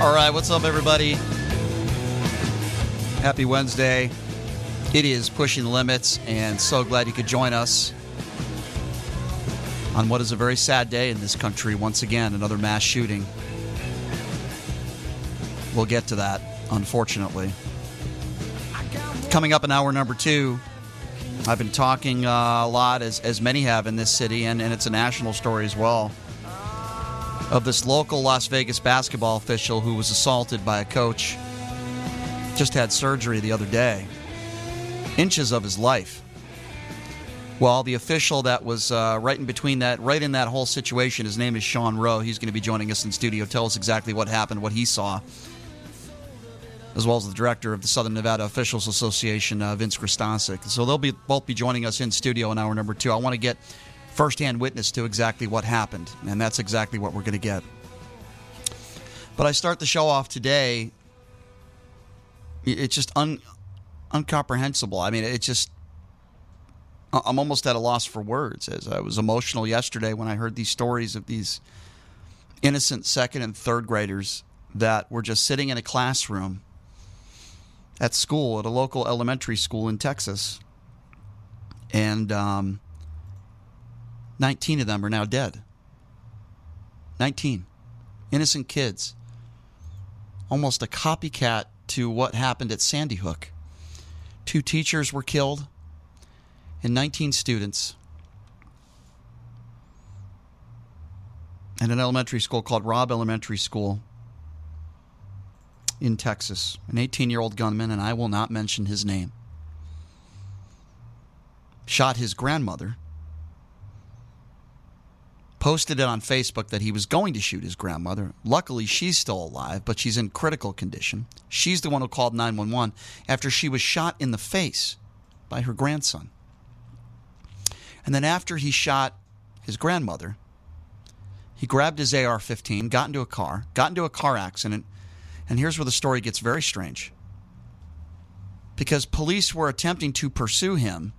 All right, what's up, everybody? Happy Wednesday. It is Pushing Limits, and so glad you could join us on what is a very sad day in this country. Once again, another mass shooting. We'll get to that, unfortunately. Coming up in hour number two, I've been talking uh, a lot, as, as many have in this city, and, and it's a national story as well, of this local Las Vegas basketball official who was assaulted by a coach. Just had surgery the other day. Inches of his life. Well, the official that was uh, right in between that, right in that whole situation, his name is Sean Rowe. He's going to be joining us in studio. Tell us exactly what happened, what he saw, as well as the director of the Southern Nevada Officials Association, uh, Vince Kristasic. So they'll be both be joining us in studio in hour number two. I want to get firsthand witness to exactly what happened, and that's exactly what we're going to get. But I start the show off today. It's just un, incomprehensible. I mean, it just. I'm almost at a loss for words as I was emotional yesterday when I heard these stories of these innocent second and third graders that were just sitting in a classroom at school, at a local elementary school in Texas. And um, 19 of them are now dead. 19. Innocent kids. Almost a copycat to what happened at Sandy Hook. Two teachers were killed and 19 students. At an elementary school called Robb Elementary School in Texas. An 18 year old gunman, and I will not mention his name, shot his grandmother posted it on Facebook that he was going to shoot his grandmother. Luckily, she's still alive, but she's in critical condition. She's the one who called 911 after she was shot in the face by her grandson. And then after he shot his grandmother, he grabbed his AR 15, got into a car, got into a car accident, and here's where the story gets very strange. Because police were attempting to pursue him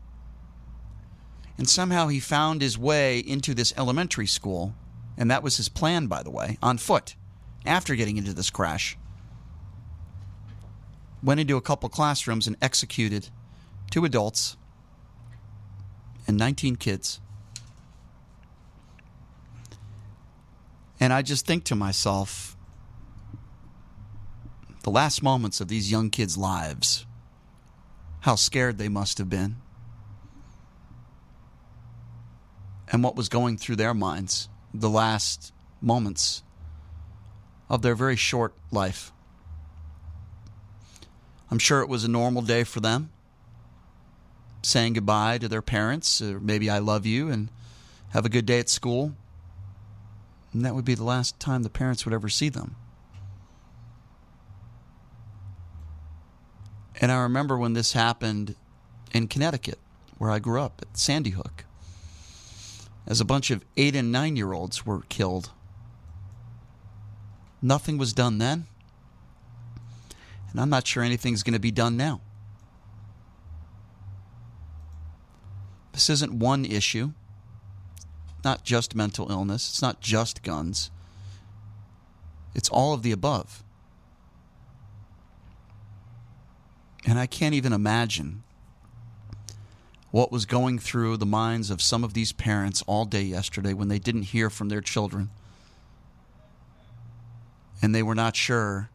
and somehow he found his way into this elementary school, and that was his plan, by the way, on foot after getting into this crash. Went into a couple classrooms and executed two adults and 19 kids. And I just think to myself, the last moments of these young kids' lives, how scared they must have been. And what was going through their minds the last moments of their very short life. I'm sure it was a normal day for them, saying goodbye to their parents, or maybe I love you and have a good day at school. And that would be the last time the parents would ever see them. And I remember when this happened in Connecticut, where I grew up at Sandy Hook as a bunch of eight and nine year olds were killed. Nothing was done then. And I'm not sure anything's going to be done now. This isn't one issue, not just mental illness, it's not just guns, it's all of the above. And I can't even imagine what was going through the minds of some of these parents all day yesterday when they didn't hear from their children. And they were not sure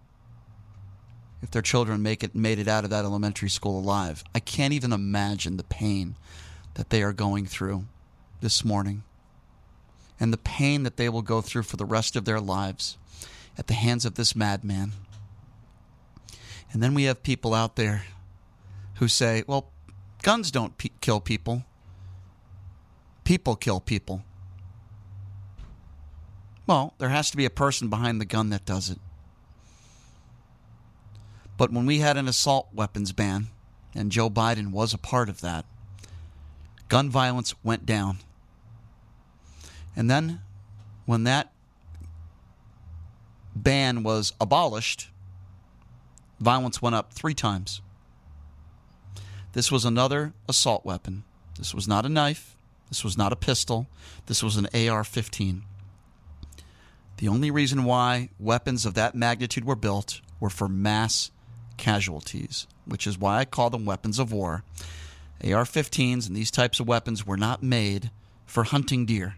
if their children make it made it out of that elementary school alive. I can't even imagine the pain that they are going through this morning and the pain that they will go through for the rest of their lives at the hands of this madman. And then we have people out there who say, well, Guns don't pe- kill people. People kill people. Well, there has to be a person behind the gun that does it. But when we had an assault weapons ban, and Joe Biden was a part of that, gun violence went down. And then when that ban was abolished, violence went up three times. This was another assault weapon. This was not a knife. This was not a pistol. This was an AR 15. The only reason why weapons of that magnitude were built were for mass casualties, which is why I call them weapons of war. AR 15s and these types of weapons were not made for hunting deer.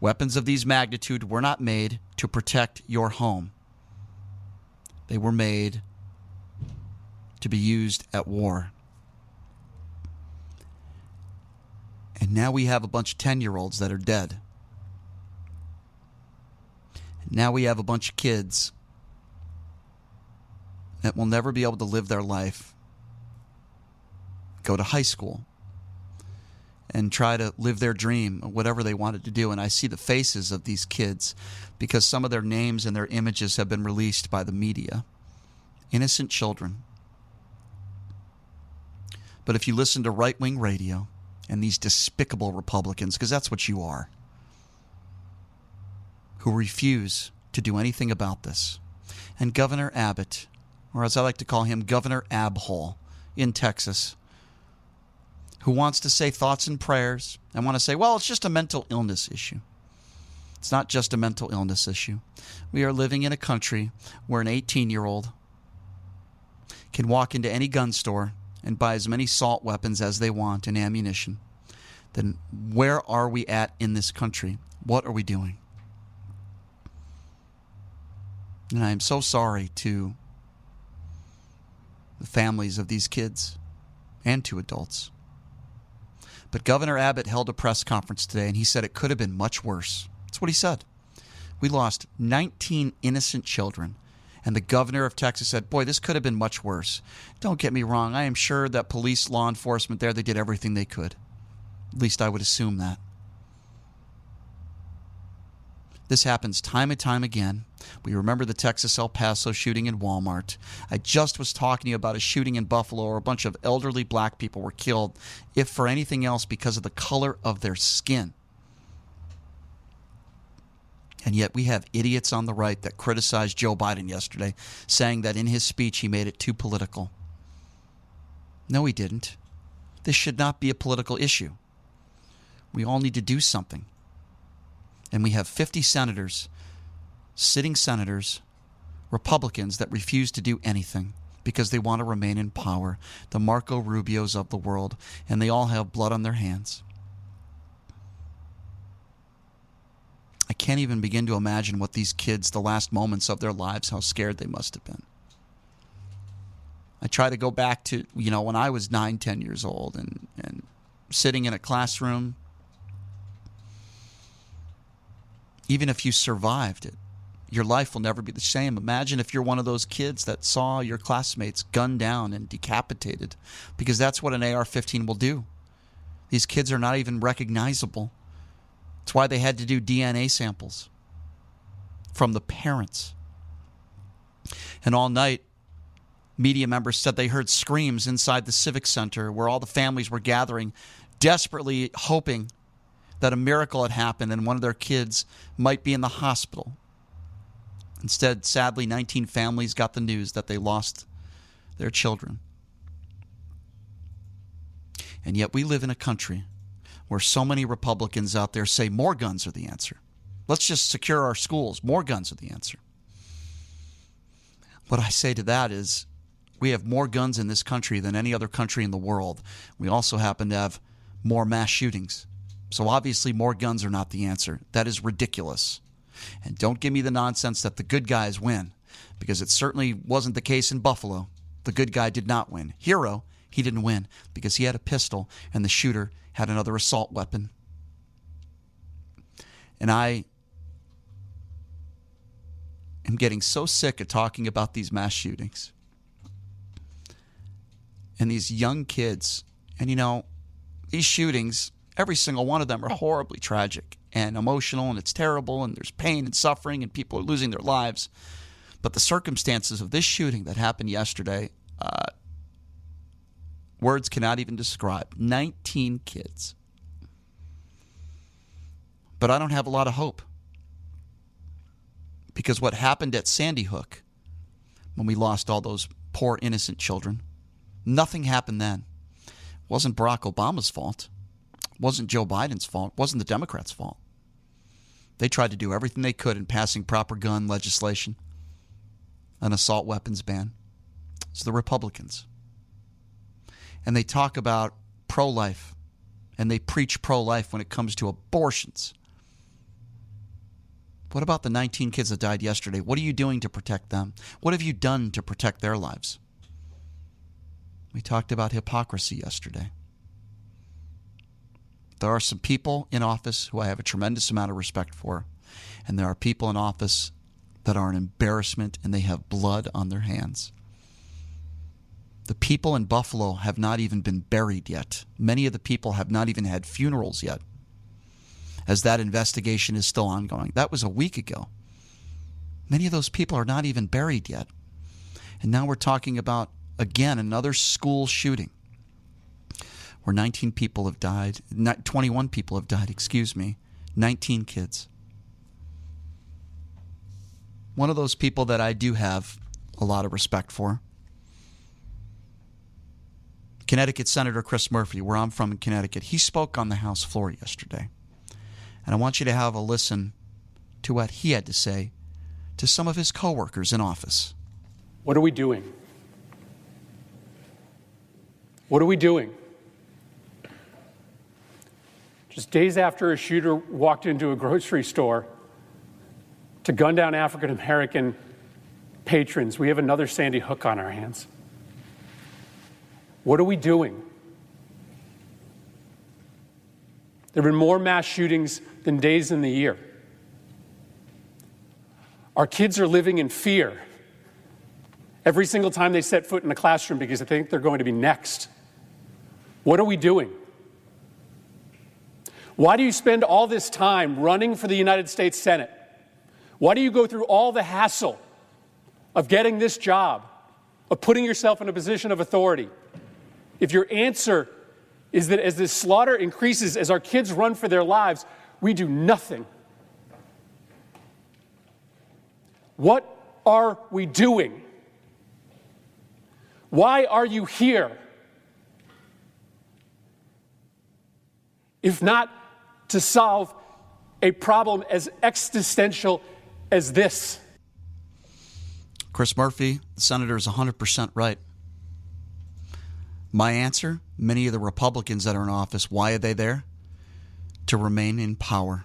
Weapons of these magnitude were not made to protect your home. They were made to be used at war. And now we have a bunch of 10 year olds that are dead. Now we have a bunch of kids that will never be able to live their life, go to high school, and try to live their dream, whatever they wanted to do. And I see the faces of these kids because some of their names and their images have been released by the media. Innocent children. But if you listen to right wing radio and these despicable Republicans, because that's what you are, who refuse to do anything about this. And Governor Abbott, or as I like to call him, Governor Abhole in Texas, who wants to say thoughts and prayers and want to say, well, it's just a mental illness issue. It's not just a mental illness issue. We are living in a country where an 18 year old can walk into any gun store and buy as many assault weapons as they want and ammunition. Then where are we at in this country? What are we doing? And I am so sorry to the families of these kids and to adults. But Governor Abbott held a press conference today and he said it could have been much worse. That's what he said. We lost 19 innocent children. And the governor of Texas said, Boy, this could have been much worse. Don't get me wrong. I am sure that police, law enforcement there, they did everything they could. At least I would assume that. This happens time and time again. We remember the Texas El Paso shooting in Walmart. I just was talking to you about a shooting in Buffalo where a bunch of elderly black people were killed, if for anything else, because of the color of their skin. And yet we have idiots on the right that criticized Joe Biden yesterday, saying that in his speech he made it too political. No, he didn't. This should not be a political issue. We all need to do something and we have 50 senators, sitting senators, Republicans that refuse to do anything because they want to remain in power, the Marco Rubios of the world, and they all have blood on their hands. I can't even begin to imagine what these kids, the last moments of their lives, how scared they must have been. I try to go back to, you know, when I was nine, ten years old and, and sitting in a classroom even if you survived it, your life will never be the same. Imagine if you're one of those kids that saw your classmates gunned down and decapitated, because that's what an AR 15 will do. These kids are not even recognizable. That's why they had to do DNA samples from the parents. And all night, media members said they heard screams inside the Civic Center where all the families were gathering, desperately hoping that a miracle had happened and one of their kids might be in the hospital. Instead, sadly, 19 families got the news that they lost their children. And yet, we live in a country where so many Republicans out there say more guns are the answer. Let's just secure our schools. More guns are the answer. What I say to that is we have more guns in this country than any other country in the world. We also happen to have more mass shootings. So obviously, more guns are not the answer. That is ridiculous. And don't give me the nonsense that the good guys win, because it certainly wasn't the case in Buffalo. The good guy did not win. Hero, he didn't win because he had a pistol and the shooter had another assault weapon. And I am getting so sick of talking about these mass shootings and these young kids. And you know, these shootings Every single one of them are horribly tragic and emotional, and it's terrible, and there's pain and suffering, and people are losing their lives. But the circumstances of this shooting that happened yesterday, uh, words cannot even describe. 19 kids. But I don't have a lot of hope. Because what happened at Sandy Hook, when we lost all those poor innocent children, nothing happened then. It wasn't Barack Obama's fault. It wasn't Joe Biden's fault. It wasn't the Democrats' fault. They tried to do everything they could in passing proper gun legislation, an assault weapons ban. It's the Republicans. And they talk about pro life and they preach pro life when it comes to abortions. What about the 19 kids that died yesterday? What are you doing to protect them? What have you done to protect their lives? We talked about hypocrisy yesterday. There are some people in office who I have a tremendous amount of respect for, and there are people in office that are an embarrassment and they have blood on their hands. The people in Buffalo have not even been buried yet. Many of the people have not even had funerals yet as that investigation is still ongoing. That was a week ago. Many of those people are not even buried yet. And now we're talking about, again, another school shooting where 19 people have died, 21 people have died, excuse me, 19 kids. One of those people that I do have a lot of respect for. Connecticut Senator Chris Murphy, where I'm from in Connecticut, he spoke on the House floor yesterday. And I want you to have a listen to what he had to say to some of his coworkers in office. What are we doing? What are we doing? Just days after a shooter walked into a grocery store to gun down African American patrons, we have another Sandy Hook on our hands. What are we doing? There have been more mass shootings than days in the year. Our kids are living in fear every single time they set foot in a classroom because they think they're going to be next. What are we doing? Why do you spend all this time running for the United States Senate? Why do you go through all the hassle of getting this job, of putting yourself in a position of authority? If your answer is that as this slaughter increases, as our kids run for their lives, we do nothing. What are we doing? Why are you here? If not to solve a problem as existential as this. Chris Murphy, the senator, is 100% right. My answer many of the Republicans that are in office, why are they there? To remain in power,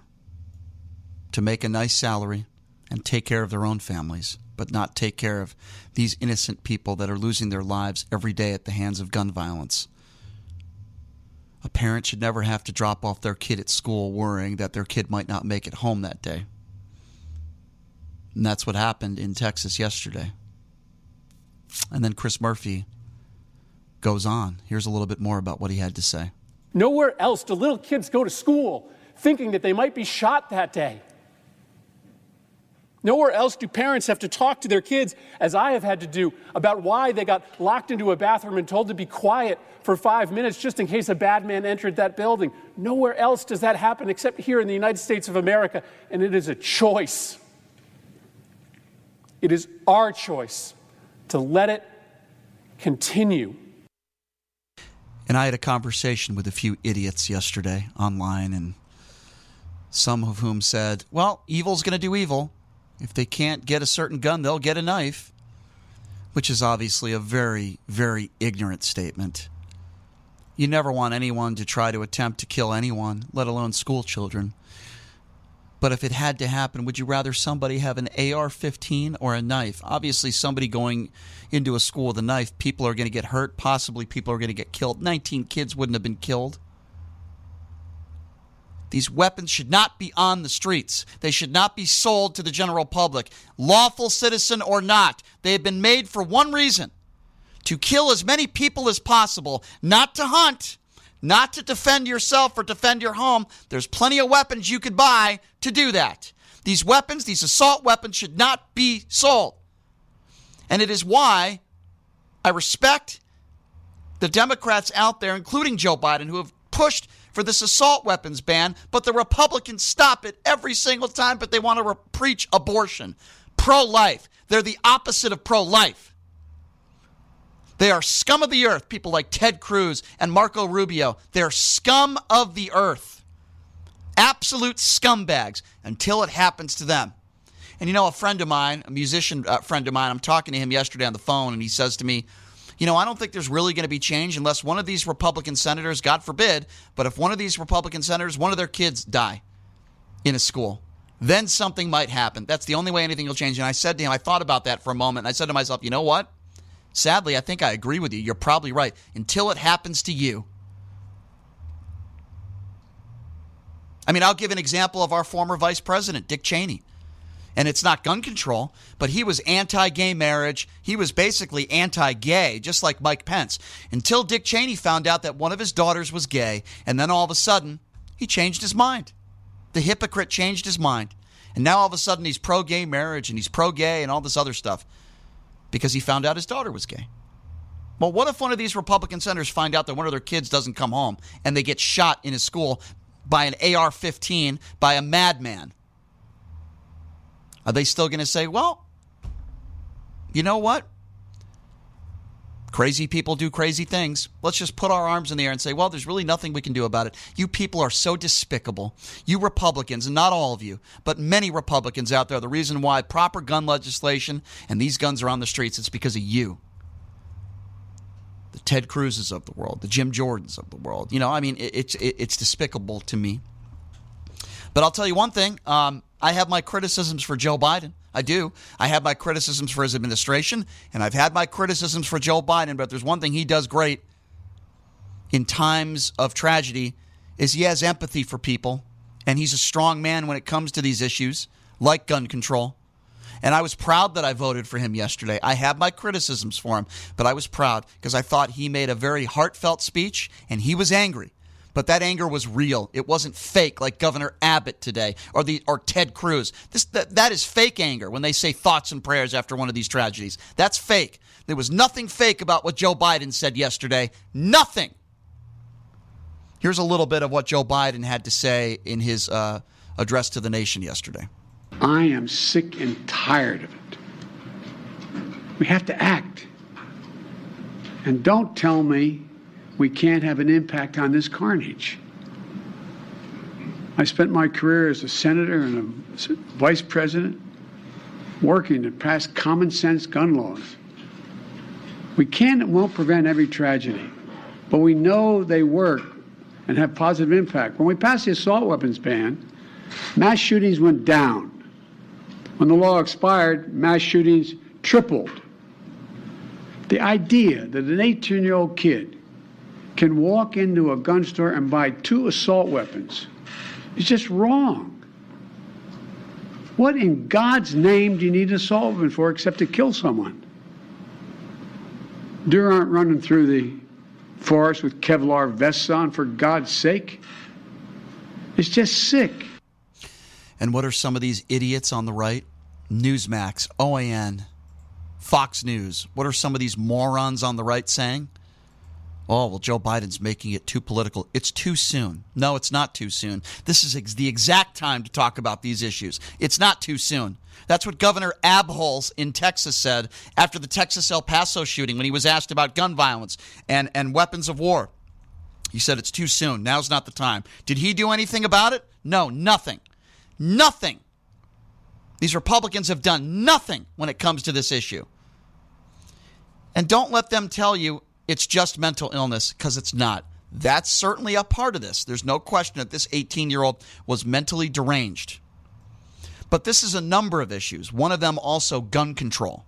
to make a nice salary, and take care of their own families, but not take care of these innocent people that are losing their lives every day at the hands of gun violence. A parent should never have to drop off their kid at school worrying that their kid might not make it home that day. And that's what happened in Texas yesterday. And then Chris Murphy goes on. Here's a little bit more about what he had to say. Nowhere else do little kids go to school thinking that they might be shot that day. Nowhere else do parents have to talk to their kids, as I have had to do, about why they got locked into a bathroom and told to be quiet for five minutes just in case a bad man entered that building. Nowhere else does that happen except here in the United States of America, and it is a choice. It is our choice to let it continue and I had a conversation with a few idiots yesterday online, and some of whom said, Well, evil's going to do evil. If they can't get a certain gun, they'll get a knife, which is obviously a very, very ignorant statement. You never want anyone to try to attempt to kill anyone, let alone school children. But if it had to happen, would you rather somebody have an AR 15 or a knife? Obviously, somebody going into a school with a knife, people are going to get hurt. Possibly people are going to get killed. 19 kids wouldn't have been killed. These weapons should not be on the streets. They should not be sold to the general public, lawful citizen or not. They have been made for one reason to kill as many people as possible, not to hunt, not to defend yourself or defend your home. There's plenty of weapons you could buy to do that. These weapons, these assault weapons, should not be sold. And it is why I respect the Democrats out there, including Joe Biden, who have pushed for this assault weapons ban, but the Republicans stop it every single time, but they want to re- preach abortion, pro life. They're the opposite of pro life. They are scum of the earth, people like Ted Cruz and Marco Rubio. They're scum of the earth. Absolute scumbags until it happens to them. And you know, a friend of mine, a musician uh, friend of mine, I'm talking to him yesterday on the phone, and he says to me, you know, I don't think there's really going to be change unless one of these Republican senators, God forbid, but if one of these Republican senators, one of their kids die in a school, then something might happen. That's the only way anything will change. And I said to him, I thought about that for a moment, and I said to myself, you know what? Sadly, I think I agree with you. You're probably right. Until it happens to you. I mean, I'll give an example of our former vice president, Dick Cheney and it's not gun control, but he was anti gay marriage. He was basically anti gay, just like Mike Pence, until Dick Cheney found out that one of his daughters was gay, and then all of a sudden, he changed his mind. The hypocrite changed his mind. And now all of a sudden, he's pro gay marriage and he's pro gay and all this other stuff because he found out his daughter was gay. Well, what if one of these Republican senators find out that one of their kids doesn't come home and they get shot in his school by an AR 15 by a madman? Are they still going to say, well, you know what? Crazy people do crazy things. Let's just put our arms in the air and say, well, there's really nothing we can do about it. You people are so despicable. You Republicans, and not all of you, but many Republicans out there, the reason why proper gun legislation and these guns are on the streets, it's because of you. The Ted Cruzes of the world, the Jim Jordans of the world. You know, I mean, it's, it's despicable to me. But I'll tell you one thing um, I have my criticisms for Joe Biden. I do. I have my criticisms for his administration, and I've had my criticisms for Joe Biden. But there's one thing he does great in times of tragedy is he has empathy for people, and he's a strong man when it comes to these issues like gun control. And I was proud that I voted for him yesterday. I have my criticisms for him, but I was proud because I thought he made a very heartfelt speech and he was angry but that anger was real. It wasn't fake like Governor Abbott today or the or Ted Cruz. This that, that is fake anger when they say thoughts and prayers after one of these tragedies. That's fake. There was nothing fake about what Joe Biden said yesterday. Nothing. Here's a little bit of what Joe Biden had to say in his uh, address to the nation yesterday. I am sick and tired of it. We have to act. And don't tell me we can't have an impact on this carnage. I spent my career as a senator and a vice president working to pass common sense gun laws. We can and won't prevent every tragedy, but we know they work and have positive impact. When we passed the assault weapons ban, mass shootings went down. When the law expired, mass shootings tripled. The idea that an 18 year old kid can walk into a gun store and buy two assault weapons. It's just wrong. What in God's name do you need an assault weapon for except to kill someone? Deer aren't running through the forest with Kevlar vests on, for God's sake. It's just sick. And what are some of these idiots on the right? Newsmax, OAN, Fox News. What are some of these morons on the right saying? Oh, well, Joe Biden's making it too political. It's too soon. No, it's not too soon. This is ex- the exact time to talk about these issues. It's not too soon. That's what Governor Abholz in Texas said after the Texas El Paso shooting when he was asked about gun violence and, and weapons of war. He said it's too soon. Now's not the time. Did he do anything about it? No, nothing. Nothing. These Republicans have done nothing when it comes to this issue. And don't let them tell you it's just mental illness because it's not. That's certainly a part of this. There's no question that this 18 year old was mentally deranged. But this is a number of issues. One of them also gun control.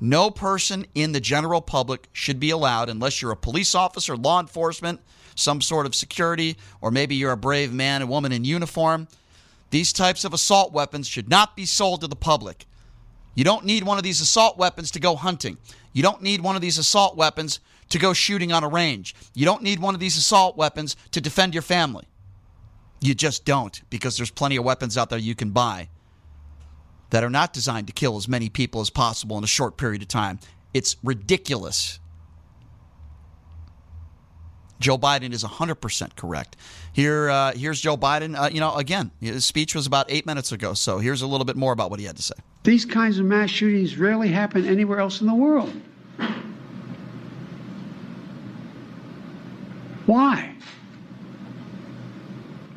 No person in the general public should be allowed, unless you're a police officer, law enforcement, some sort of security, or maybe you're a brave man and woman in uniform. These types of assault weapons should not be sold to the public. You don't need one of these assault weapons to go hunting. You don't need one of these assault weapons to go shooting on a range. You don't need one of these assault weapons to defend your family. You just don't because there's plenty of weapons out there you can buy that are not designed to kill as many people as possible in a short period of time. It's ridiculous. Joe Biden is 100% correct. Here, uh, here's Joe Biden. Uh, you know, again, his speech was about eight minutes ago, so here's a little bit more about what he had to say. These kinds of mass shootings rarely happen anywhere else in the world. Why?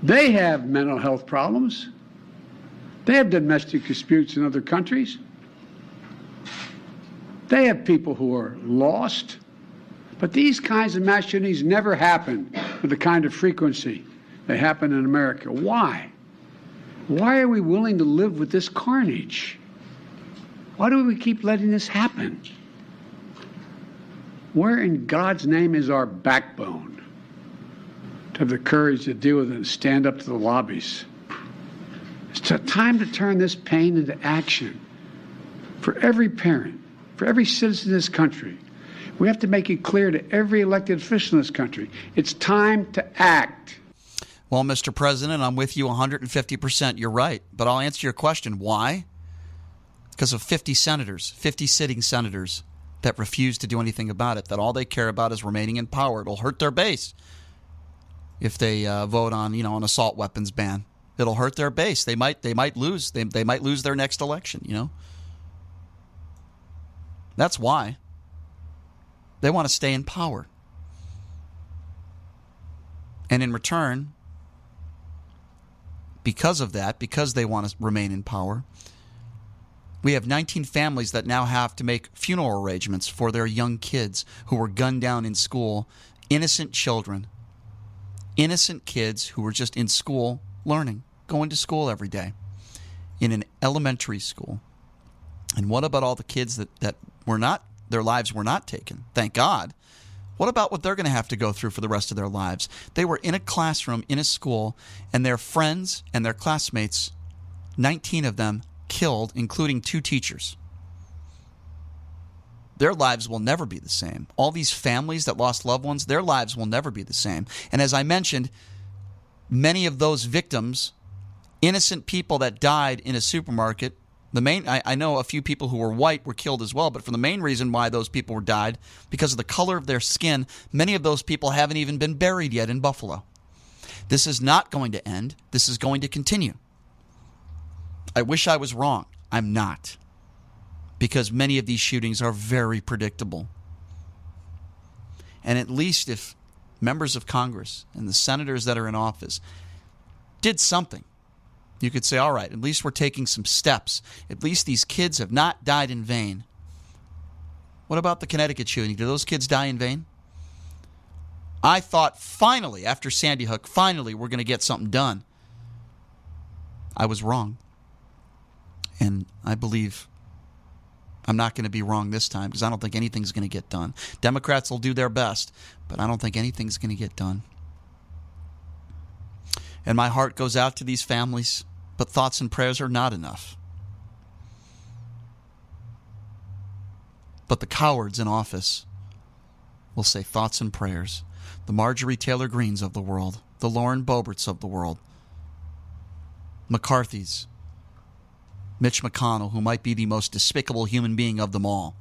They have mental health problems. They have domestic disputes in other countries. They have people who are lost. But these kinds of mass shootings never happen with the kind of frequency they happen in America. Why? Why are we willing to live with this carnage? Why do we keep letting this happen? Where in God's name is our backbone to have the courage to deal with it and stand up to the lobbies? It's time to turn this pain into action for every parent, for every citizen in this country. We have to make it clear to every elected official in this country it's time to act. Well, Mr. President, I'm with you 150%. You're right. But I'll answer your question. Why? Because of 50 senators, 50 sitting senators that refuse to do anything about it, that all they care about is remaining in power. It'll hurt their base if they uh, vote on, you know, an assault weapons ban. It'll hurt their base. They might they might lose. They, they might lose their next election, you know. That's why. They want to stay in power. And in return, because of that, because they want to remain in power, we have 19 families that now have to make funeral arrangements for their young kids who were gunned down in school, innocent children, innocent kids who were just in school learning, going to school every day in an elementary school. And what about all the kids that, that were not their lives were not taken. Thank God. What about what they're going to have to go through for the rest of their lives? They were in a classroom in a school, and their friends and their classmates, 19 of them, killed, including two teachers. Their lives will never be the same. All these families that lost loved ones, their lives will never be the same. And as I mentioned, many of those victims, innocent people that died in a supermarket, the main, I, I, know a few people who were white were killed as well, but for the main reason why those people were died, because of the color of their skin, many of those people haven't even been buried yet in Buffalo. This is not going to end. This is going to continue. I wish I was wrong. I'm not. Because many of these shootings are very predictable. And at least if members of Congress and the senators that are in office did something you could say, all right, at least we're taking some steps. At least these kids have not died in vain. What about the Connecticut shooting? Did those kids die in vain? I thought finally, after Sandy Hook, finally we're going to get something done. I was wrong. And I believe I'm not going to be wrong this time because I don't think anything's going to get done. Democrats will do their best, but I don't think anything's going to get done. And my heart goes out to these families but thoughts and prayers are not enough. But the cowards in office will say thoughts and prayers. The Marjorie Taylor Greenes of the world, the Lauren Boeberts of the world, McCarthy's, Mitch McConnell, who might be the most despicable human being of them all,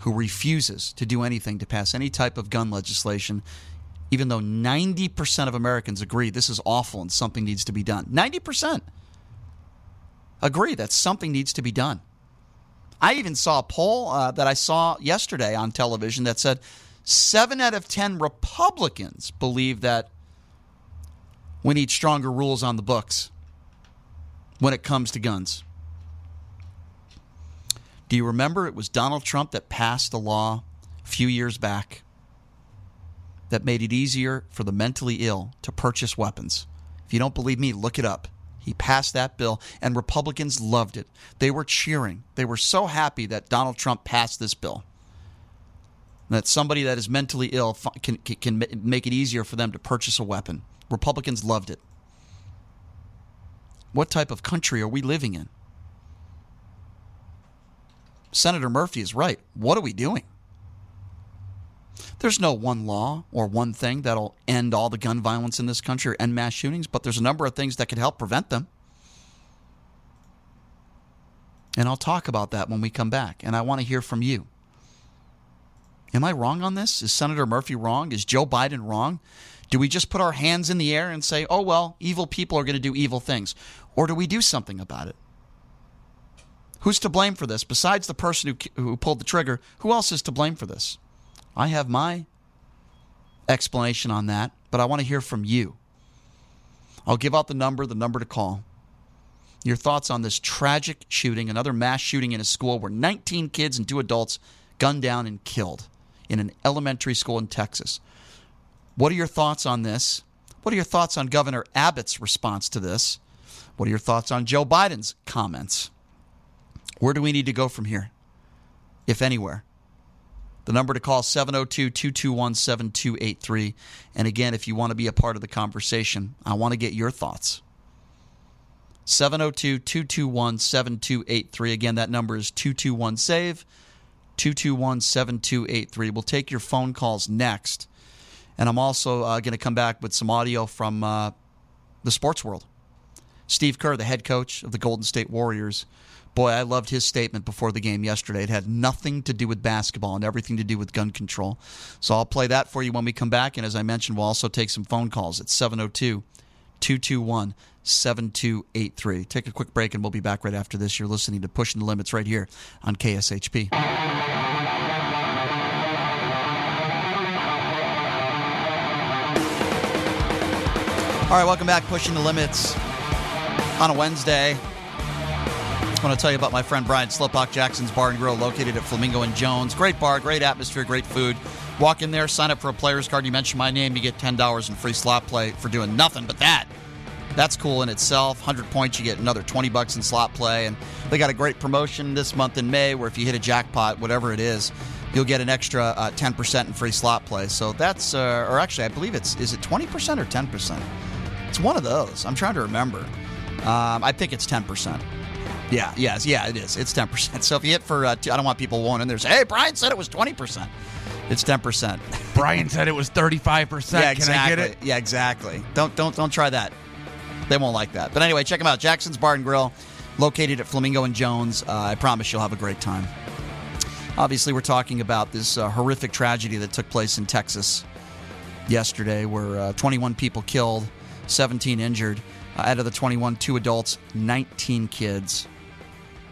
who refuses to do anything to pass any type of gun legislation even though 90% of Americans agree this is awful and something needs to be done. 90% agree that something needs to be done. I even saw a poll uh, that I saw yesterday on television that said seven out of 10 Republicans believe that we need stronger rules on the books when it comes to guns. Do you remember it was Donald Trump that passed a law a few years back that made it easier for the mentally ill to purchase weapons. If you don't believe me, look it up. He passed that bill, and Republicans loved it. They were cheering. They were so happy that Donald Trump passed this bill. That somebody that is mentally ill can, can make it easier for them to purchase a weapon. Republicans loved it. What type of country are we living in? Senator Murphy is right. What are we doing? There's no one law or one thing that'll end all the gun violence in this country or end mass shootings, but there's a number of things that could help prevent them. And I'll talk about that when we come back. And I want to hear from you. Am I wrong on this? Is Senator Murphy wrong? Is Joe Biden wrong? Do we just put our hands in the air and say, oh, well, evil people are going to do evil things? Or do we do something about it? Who's to blame for this? Besides the person who, who pulled the trigger, who else is to blame for this? I have my explanation on that, but I want to hear from you. I'll give out the number, the number to call. Your thoughts on this tragic shooting, another mass shooting in a school where 19 kids and two adults gunned down and killed in an elementary school in Texas. What are your thoughts on this? What are your thoughts on Governor Abbott's response to this? What are your thoughts on Joe Biden's comments? Where do we need to go from here, if anywhere? The number to call 702 221 7283. And again, if you want to be a part of the conversation, I want to get your thoughts. 702 221 7283. Again, that number is 221 SAVE, 221 7283. We'll take your phone calls next. And I'm also uh, going to come back with some audio from uh, the sports world. Steve Kerr, the head coach of the Golden State Warriors, Boy, I loved his statement before the game yesterday. It had nothing to do with basketball and everything to do with gun control. So I'll play that for you when we come back. And as I mentioned, we'll also take some phone calls at 702 221 7283. Take a quick break and we'll be back right after this. You're listening to Pushing the Limits right here on KSHP. All right, welcome back. Pushing the Limits on a Wednesday. I want to tell you about my friend Brian Sliplock, Jackson's Bar and Grill, located at Flamingo and Jones. Great bar, great atmosphere, great food. Walk in there, sign up for a player's card. You mention my name, you get $10 in free slot play for doing nothing but that. That's cool in itself. 100 points, you get another 20 bucks in slot play. And they got a great promotion this month in May where if you hit a jackpot, whatever it is, you'll get an extra uh, 10% in free slot play. So that's, uh, or actually, I believe it's, is it 20% or 10%? It's one of those. I'm trying to remember. Um, I think it's 10%. Yeah, yes, yeah, it is. It's 10%. So if you hit for, uh, two, I don't want people wondering, there's, hey, Brian said it was 20%. It's 10%. Brian said it was 35%. yeah, Can I get it? Yeah, exactly. Don't, don't, don't try that. They won't like that. But anyway, check them out. Jackson's Bar and Grill, located at Flamingo and Jones. Uh, I promise you'll have a great time. Obviously, we're talking about this uh, horrific tragedy that took place in Texas yesterday, where uh, 21 people killed, 17 injured. Uh, out of the 21, two adults, 19 kids.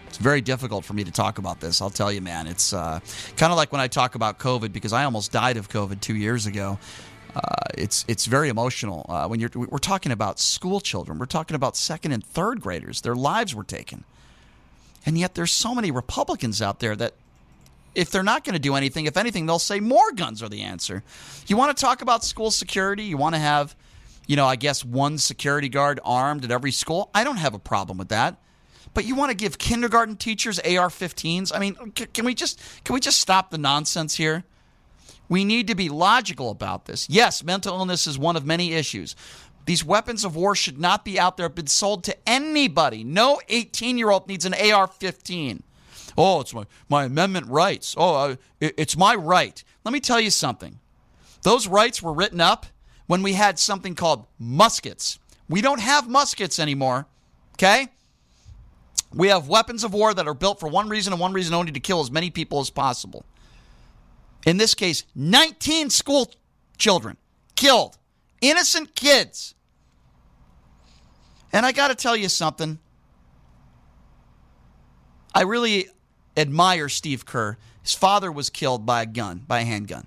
It's very difficult for me to talk about this. I'll tell you, man. It's uh, kind of like when I talk about COVID because I almost died of COVID two years ago. Uh, it's it's very emotional uh, when you're we're talking about school children. We're talking about second and third graders. Their lives were taken, and yet there's so many Republicans out there that if they're not going to do anything, if anything, they'll say more guns are the answer. You want to talk about school security? You want to have, you know, I guess one security guard armed at every school? I don't have a problem with that. But you want to give kindergarten teachers AR-15s? I mean, can we just can we just stop the nonsense here? We need to be logical about this. Yes, mental illness is one of many issues. These weapons of war should not be out there been sold to anybody. No 18-year-old needs an AR-15. Oh, it's my, my amendment rights. Oh, uh, it, it's my right. Let me tell you something. Those rights were written up when we had something called muskets. We don't have muskets anymore. Okay? We have weapons of war that are built for one reason and one reason only to kill as many people as possible. In this case, 19 school children killed, innocent kids. And I got to tell you something. I really admire Steve Kerr. His father was killed by a gun, by a handgun.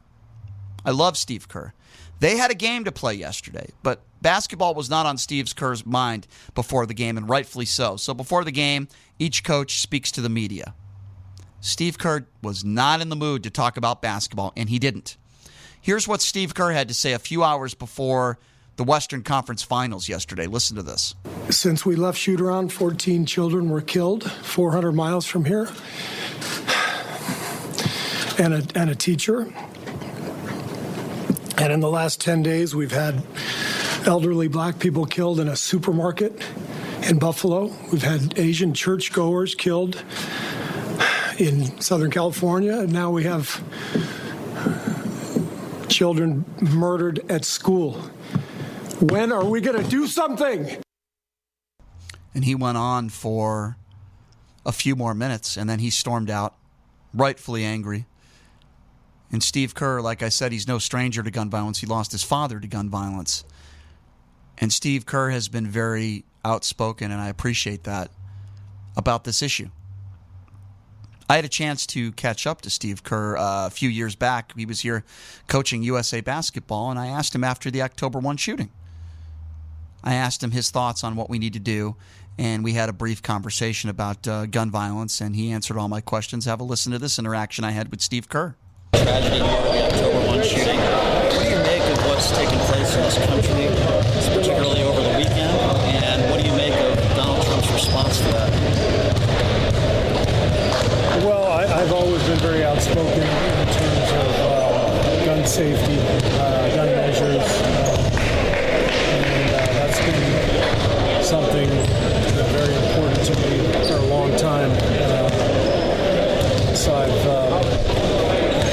I love Steve Kerr. They had a game to play yesterday, but basketball was not on Steve Kerr's mind before the game, and rightfully so. So before the game, each coach speaks to the media. Steve Kerr was not in the mood to talk about basketball, and he didn't. Here's what Steve Kerr had to say a few hours before the Western Conference Finals yesterday. Listen to this. Since we left shoot around, 14 children were killed 400 miles from here, and a, and a teacher. And in the last 10 days, we've had elderly black people killed in a supermarket in Buffalo. We've had Asian churchgoers killed in Southern California. And now we have children murdered at school. When are we going to do something? And he went on for a few more minutes, and then he stormed out, rightfully angry. And Steve Kerr, like I said, he's no stranger to gun violence. He lost his father to gun violence. And Steve Kerr has been very outspoken, and I appreciate that about this issue. I had a chance to catch up to Steve Kerr uh, a few years back. He was here coaching USA basketball, and I asked him after the October 1 shooting. I asked him his thoughts on what we need to do, and we had a brief conversation about uh, gun violence, and he answered all my questions. Have a listen to this interaction I had with Steve Kerr. Tragedy here, the October 1 shooting. What do you make of what's taken place in this country, particularly over the weekend, and what do you make of Donald Trump's response to that? Well, I, I've always been very outspoken in terms of uh, gun safety, uh, gun measures, uh, and that's been something uh, very important to me for a long time. Uh, so I've uh,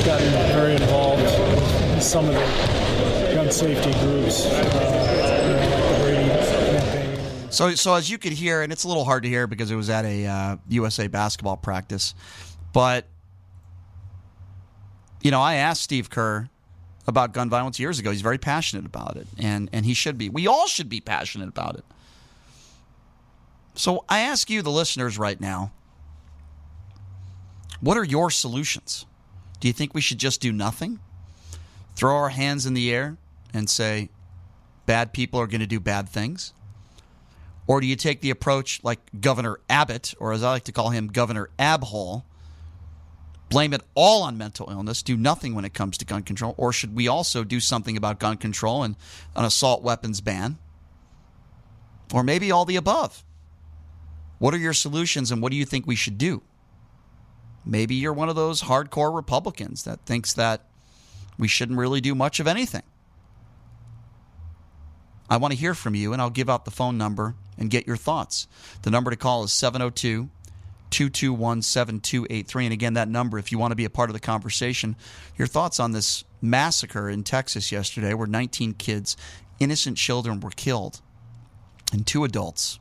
gotten very involved in some of the gun safety groups, uh. So, so as you could hear, and it's a little hard to hear because it was at a uh, USA basketball practice, but you know, I asked Steve Kerr about gun violence years ago. He's very passionate about it, and and he should be. We all should be passionate about it. So I ask you, the listeners, right now, what are your solutions? Do you think we should just do nothing? Throw our hands in the air and say, bad people are going to do bad things? Or do you take the approach like Governor Abbott, or as I like to call him, Governor Abhole, blame it all on mental illness, do nothing when it comes to gun control? Or should we also do something about gun control and an assault weapons ban? Or maybe all the above? What are your solutions and what do you think we should do? Maybe you're one of those hardcore Republicans that thinks that we shouldn't really do much of anything. I want to hear from you, and I'll give out the phone number and get your thoughts. The number to call is 702 221 7283. And again, that number, if you want to be a part of the conversation, your thoughts on this massacre in Texas yesterday where 19 kids, innocent children, were killed and two adults.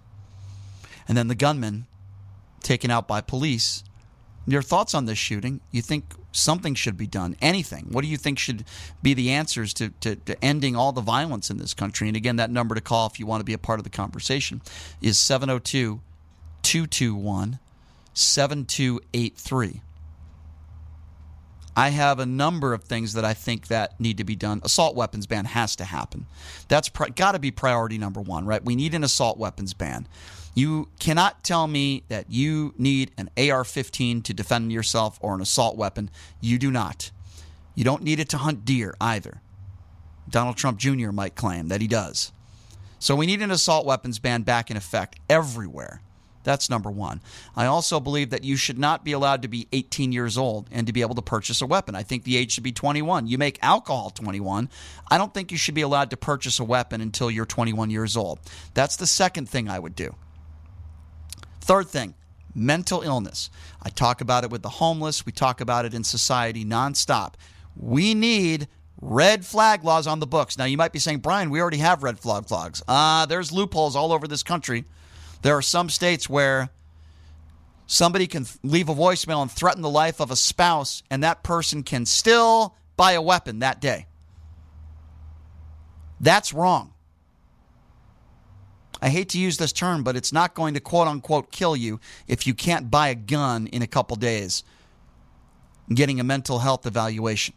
And then the gunman taken out by police. Your thoughts on this shooting? You think something should be done? Anything? What do you think should be the answers to, to, to, ending all the violence in this country? And again, that number to call if you want to be a part of the conversation is 702 221 7283. I have a number of things that I think that need to be done. Assault weapons ban has to happen. That's pri- got to be priority number one, right? We need an assault weapons ban. You cannot tell me that you need an AR 15 to defend yourself or an assault weapon. You do not. You don't need it to hunt deer either. Donald Trump Jr. might claim that he does. So we need an assault weapons ban back in effect everywhere. That's number one. I also believe that you should not be allowed to be 18 years old and to be able to purchase a weapon. I think the age should be 21. You make alcohol 21. I don't think you should be allowed to purchase a weapon until you're 21 years old. That's the second thing I would do. Third thing, mental illness. I talk about it with the homeless, we talk about it in society nonstop. We need red flag laws on the books. Now, you might be saying, Brian, we already have red flag laws. Uh, there's loopholes all over this country. There are some states where somebody can leave a voicemail and threaten the life of a spouse, and that person can still buy a weapon that day. That's wrong. I hate to use this term, but it's not going to quote unquote kill you if you can't buy a gun in a couple days getting a mental health evaluation.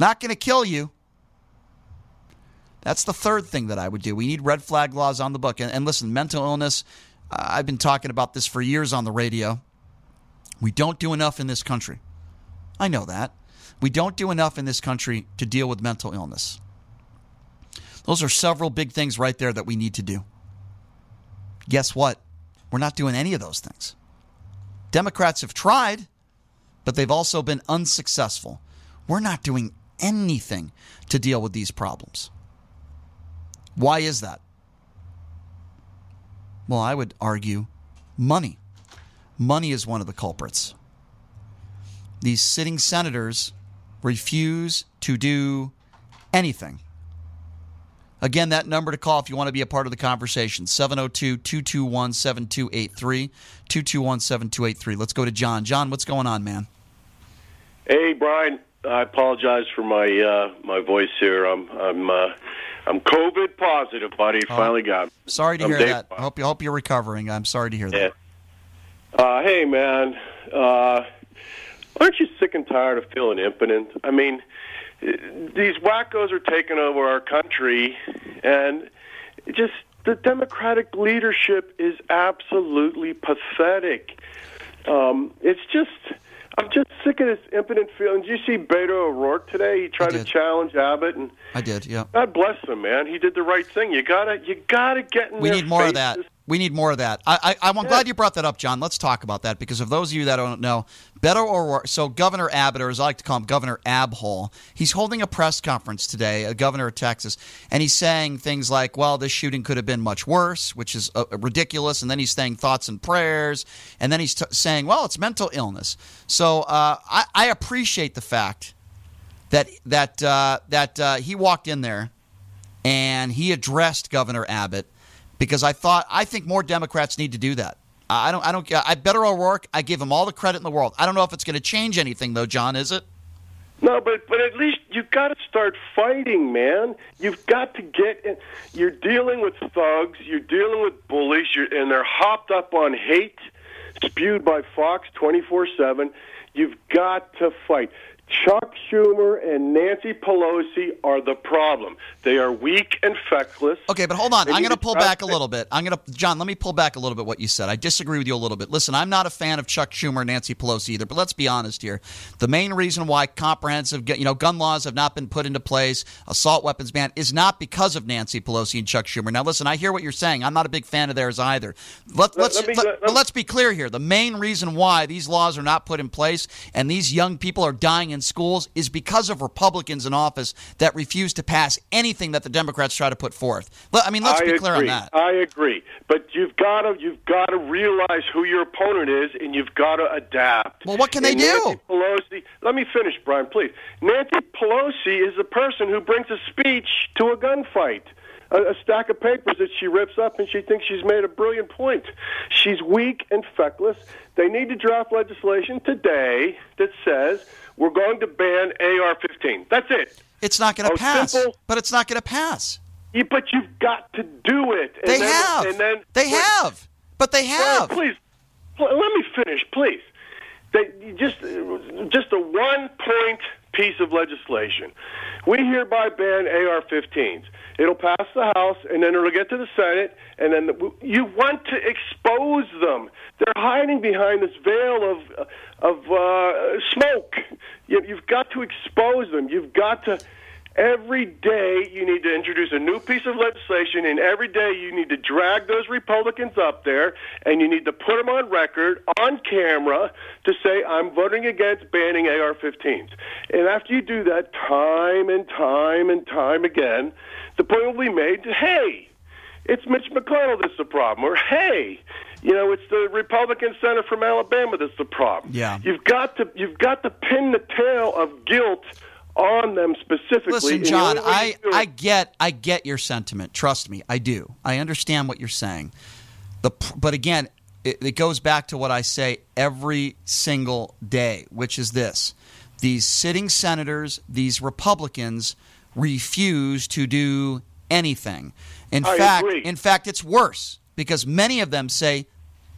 Not going to kill you. That's the third thing that I would do. We need red flag laws on the book. And, and listen, mental illness, uh, I've been talking about this for years on the radio. We don't do enough in this country. I know that. We don't do enough in this country to deal with mental illness. Those are several big things right there that we need to do. Guess what? We're not doing any of those things. Democrats have tried, but they've also been unsuccessful. We're not doing anything to deal with these problems. Why is that? Well, I would argue money. Money is one of the culprits. These sitting senators refuse to do anything. Again, that number to call if you want to be a part of the conversation 702 221 7283. 221 7283. Let's go to John. John, what's going on, man? Hey, Brian. I apologize for my uh, my voice here. I'm I'm uh, I'm COVID positive, buddy. Oh. Finally got. me. Sorry to I'm hear Dave that. I hope, you hope you're recovering. I'm sorry to hear Yeah. that. Uh, hey, man. Uh, aren't you sick and tired of feeling impotent? I mean, these wackos are taking over our country, and just the Democratic leadership is absolutely pathetic. Um, it's just. I'm just sick of this impotent feeling. Did you see Beto O'Rourke today? He tried to challenge Abbott, and I did, yeah. God bless him, man. He did the right thing. You gotta, you gotta get in We need more of that. We need more of that. I, I, I'm glad you brought that up, John. Let's talk about that because of those of you that don't know, Beto O'Rourke, so Governor Abbott, or as I like to call him, Governor Abhole, he's holding a press conference today, a governor of Texas, and he's saying things like, well, this shooting could have been much worse, which is uh, ridiculous. And then he's saying thoughts and prayers. And then he's t- saying, well, it's mental illness. So uh, I, I appreciate the fact that, that, uh, that uh, he walked in there and he addressed Governor Abbott because I thought I think more Democrats need to do that. I don't. I don't. I Beto O'Rourke. I give him all the credit in the world. I don't know if it's going to change anything, though. John, is it? No, but but at least you've got to start fighting, man. You've got to get. In. You're dealing with thugs. You're dealing with bullies. And they're hopped up on hate spewed by Fox 24 seven. You've got to fight. Chuck Schumer and Nancy Pelosi are the problem. They are weak and feckless. Okay, but hold on. I'm going to pull back a little bit. I'm going to John. Let me pull back a little bit. What you said. I disagree with you a little bit. Listen, I'm not a fan of Chuck Schumer, and Nancy Pelosi either. But let's be honest here. The main reason why comprehensive, you know, gun laws have not been put into place, assault weapons ban, is not because of Nancy Pelosi and Chuck Schumer. Now, listen. I hear what you're saying. I'm not a big fan of theirs either. Let, let's let me- let- let- let's be clear here. The main reason why these laws are not put in place and these young people are dying in schools is because of Republicans in office that refuse to pass anything that the Democrats try to put forth. I mean, let's I be agree. clear on that. I agree, but you've got to you've got to realize who your opponent is, and you've got to adapt. Well, what can they do? Nancy Pelosi. Let me finish, Brian, please. Nancy Pelosi is the person who brings a speech to a gunfight. A stack of papers that she rips up, and she thinks she's made a brilliant point. She's weak and feckless. They need to draft legislation today that says we're going to ban AR-15. That's it. It's not going to pass. simple. But it's not going to pass. You, but you've got to do it. And They then, have. And then they have. But they have. Please, let me finish, please. They just just a one point piece of legislation. We hereby ban AR-15s. It'll pass the House, and then it'll get to the Senate, and then the, you want to expose them. They're hiding behind this veil of of uh, smoke. You, you've got to expose them. You've got to. Every day you need to introduce a new piece of legislation, and every day you need to drag those Republicans up there, and you need to put them on record, on camera, to say, I'm voting against banning AR 15s. And after you do that time and time and time again, the point will be made hey, it's Mitch McConnell that's the problem, or hey, you know, it's the Republican senator from Alabama that's the problem. Yeah. You've got to you've got to pin the tail of guilt on them specifically. Listen, John, I, you do it- I get I get your sentiment. Trust me, I do. I understand what you're saying. The but again, it, it goes back to what I say every single day, which is this: these sitting senators, these Republicans, refuse to do anything. In I fact, agree. in fact, it's worse because many of them say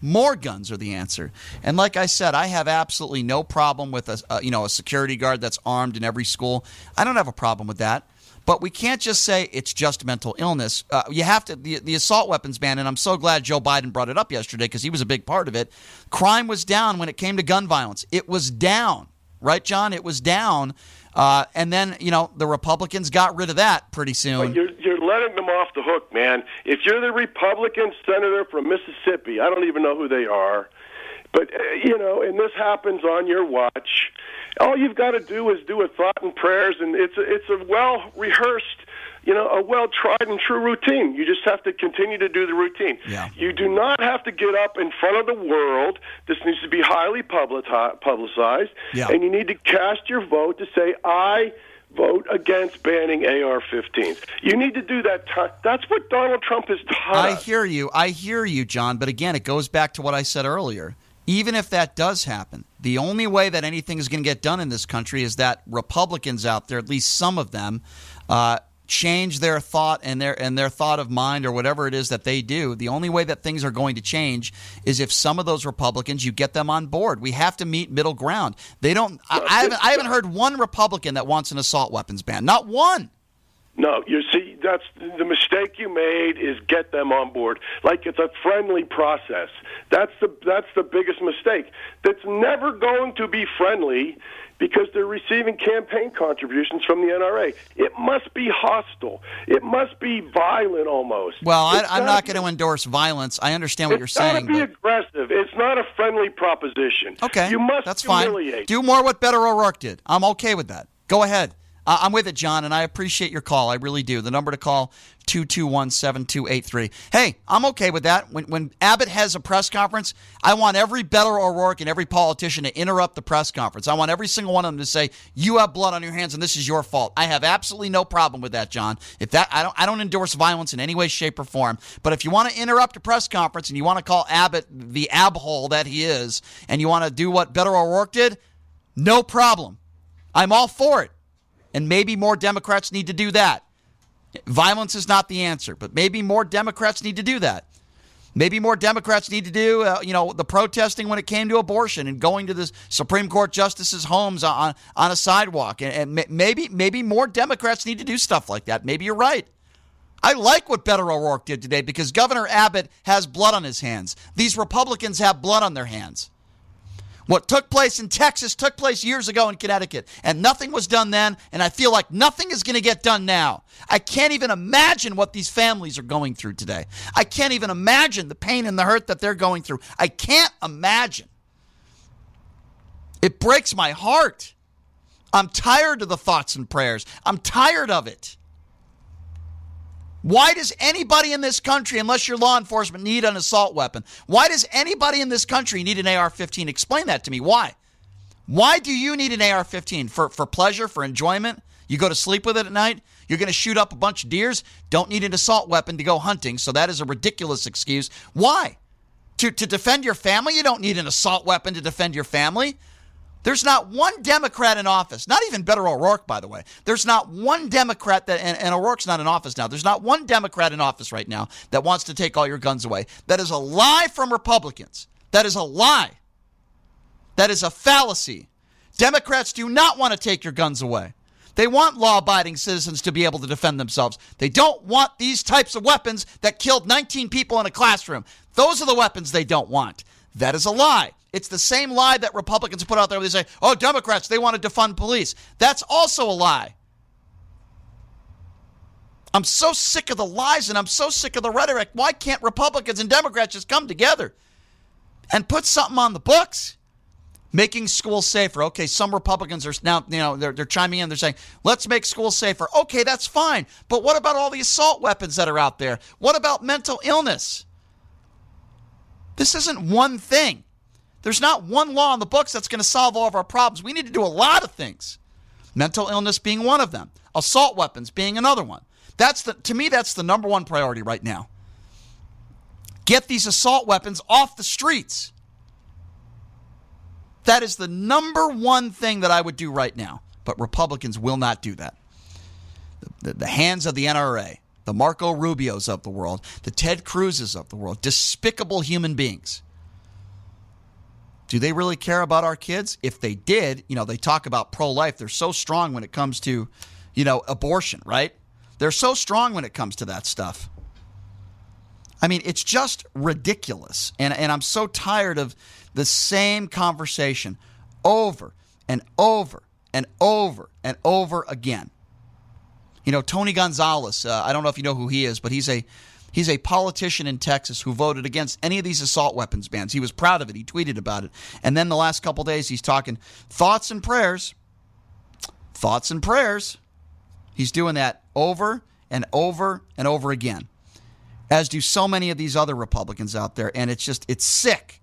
more guns are the answer. And like I said, I have absolutely no problem with a, a you know a security guard that's armed in every school. I don't have a problem with that. But we can't just say it's just mental illness. Uh, you have to the, the assault weapons ban, and I'm so glad Joe Biden brought it up yesterday because he was a big part of it. Crime was down when it came to gun violence. It was down, right, John? It was down, uh, and then you know the Republicans got rid of that pretty soon. You're, you're letting them off the hook, man. If you're the Republican senator from Mississippi, I don't even know who they are, but uh, you know, and this happens on your watch. All you've got to do is do a thought and prayers, and it's a, it's a well rehearsed you know, a well tried and true routine. You just have to continue to do the routine. Yeah. You do not have to get up in front of the world. This needs to be highly publicized. Yeah. And you need to cast your vote to say, I vote against banning AR-15s. You need to do that. T- that's what Donald Trump has taught I hear you. I hear you, John. But again, it goes back to what I said earlier. Even if that does happen, the only way that anything is going to get done in this country is that Republicans out there, at least some of them, uh, change their thought and their and their thought of mind or whatever it is that they do. The only way that things are going to change is if some of those Republicans you get them on board. We have to meet middle ground. They don't. I, I haven't. I haven't heard one Republican that wants an assault weapons ban. Not one. No, you see, that's the mistake you made is get them on board. Like it's a friendly process. That's the that's the biggest mistake. That's never going to be friendly because they're receiving campaign contributions from the NRA. It must be hostile. It must be violent almost. Well, I, It's gotta not going to endorse violence. I understand what you're It's gotta saying. be aggressive. It's not a friendly proposition. Okay, you must that's humiliate. fine. Do more what Beto O'Rourke did. I'm okay with that. Go ahead. Uh, I'm with it, John, and I appreciate your call. I really do. The number to call 221-7283. Hey, I'm okay with that. When when Abbott has a press conference, I want every Beto O'Rourke and every politician to interrupt the press conference. I want every single one of them to say, "You have blood on your hands, and this is your fault." I have absolutely no problem with that, John. If that I don't I don't endorse violence in any way, shape, or form. But if you want to interrupt a press conference and you want to call Abbott the abhole that he is, and you want to do what Beto O'Rourke did, no problem. I'm all for it. And maybe more Democrats need to do that. Violence is not the answer, but maybe more Democrats need to do that. Maybe more Democrats need to do, uh, you know, the protesting when it came to abortion and going to the Supreme Court justices' homes on on a sidewalk, and, and maybe maybe more Democrats need to do stuff like that. Maybe you're right. I like what Beto O'Rourke did today because Governor Abbott has blood on his hands. These Republicans have blood on their hands. What took place in Texas took place years ago in Connecticut, and nothing was done then, and I feel like nothing is going to get done now. I can't even imagine what these families are going through today. I can't even imagine the pain and the hurt that they're going through. I can't imagine. It breaks my heart. I'm tired of the thoughts and prayers. I'm tired of it. Why does anybody in this country, unless you're law enforcement, need an assault weapon? Why does anybody in this country need an AR 15? Explain that to me. Why? Why do you need an AR 15? For, for pleasure, for enjoyment? You go to sleep with it at night? You're going to shoot up a bunch of deers? Don't need an assault weapon to go hunting, so that is a ridiculous excuse. Why? To, to defend your family? You don't need an assault weapon to defend your family. There's not one Democrat in office, not even Beto O'Rourke, by the way. There's not one Democrat that, and, and O'Rourke's not in office now. There's not one Democrat in office right now that wants to take all your guns away. That is a lie from Republicans. That is a lie. That is a fallacy. Democrats do not want to take your guns away. They want law abiding citizens to be able to defend themselves. They don't want these types of weapons that killed 19 people in a classroom. Those are the weapons they don't want. That is a lie. It's the same lie that Republicans put out there where they say, oh, Democrats, they want to defund police. That's also a lie. I'm so sick of the lies and I'm so sick of the rhetoric. Why can't Republicans and Democrats just come together and put something on the books? Making schools safer. Okay, some Republicans are now, you know, they're, they're chiming in. They're saying, let's make schools safer. Okay, that's fine. But what about all the assault weapons that are out there? What about mental illness? This isn't one thing. There's not one law in the books that's going to solve all of our problems. We need to do a lot of things. Mental illness being one of them. Assault weapons being another one. That's the to me that's the number one priority right now. Get these assault weapons off the streets. That is the number one thing that I would do right now. But Republicans will not do that. The, the, the hands of the NRA, the Marco Rubios of the world, the Ted Cruzes of the world, despicable human beings. Do they really care about our kids? If they did, you know, they talk about pro life. They're so strong when it comes to, you know, abortion, right? They're so strong when it comes to that stuff. I mean, it's just ridiculous. And, and I'm so tired of the same conversation over and over and over and over again. You know, Tony Gonzalez, uh, I don't know if you know who he is, but he's a he's a politician in Texas who voted against any of these assault weapons bans. He was proud of it. He tweeted about it. And then the last couple days he's talking thoughts and prayers. Thoughts and prayers. He's doing that over and over and over again, as do so many of these other Republicans out there. And it's just, it's sick.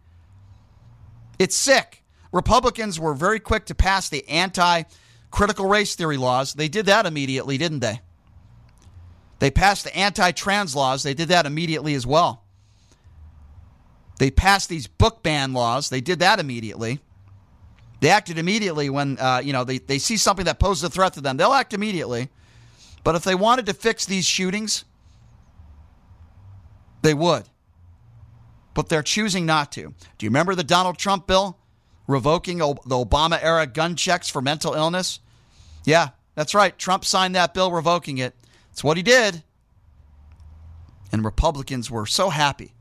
It's sick. Republicans were very quick to pass the anti critical race theory laws. They did that immediately, didn't they? They passed the anti trans laws. They did that immediately as well. They passed these book ban laws. They did that immediately. They acted immediately when uh, you know they, they see something that poses a threat to them. They'll act immediately. But if they wanted to fix these shootings, they would. But they're choosing not to. Do you remember the Donald Trump bill revoking the Obama era gun checks for mental illness? Yeah, that's right. Trump signed that bill revoking it. That's what he did. And Republicans were so happy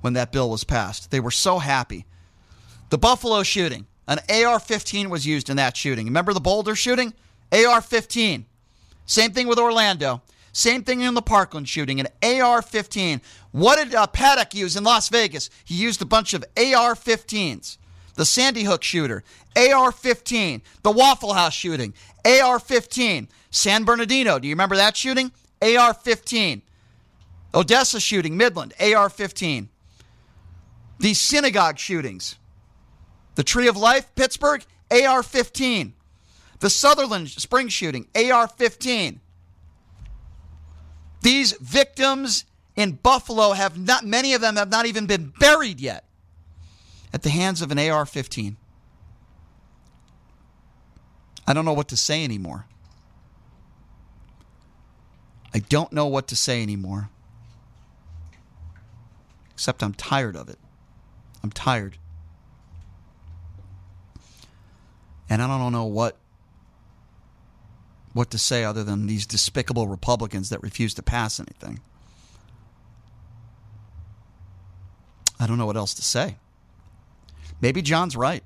when that bill was passed. They were so happy. The Buffalo shooting, an AR 15 was used in that shooting. Remember the Boulder shooting? AR 15. Same thing with Orlando. Same thing in the Parkland shooting, an AR 15. What did uh, Paddock use in Las Vegas? He used a bunch of AR 15s. The Sandy Hook shooter, AR 15. The Waffle House shooting, AR 15. San Bernardino, do you remember that shooting? AR 15. Odessa shooting, Midland, AR 15. The synagogue shootings, the Tree of Life, Pittsburgh, AR 15. The Sutherland Spring shooting, AR 15. These victims in Buffalo have not, many of them have not even been buried yet at the hands of an AR 15. I don't know what to say anymore. I don't know what to say anymore. Except I'm tired of it. I'm tired. And I don't know what what to say other than these despicable Republicans that refuse to pass anything. I don't know what else to say. Maybe John's right.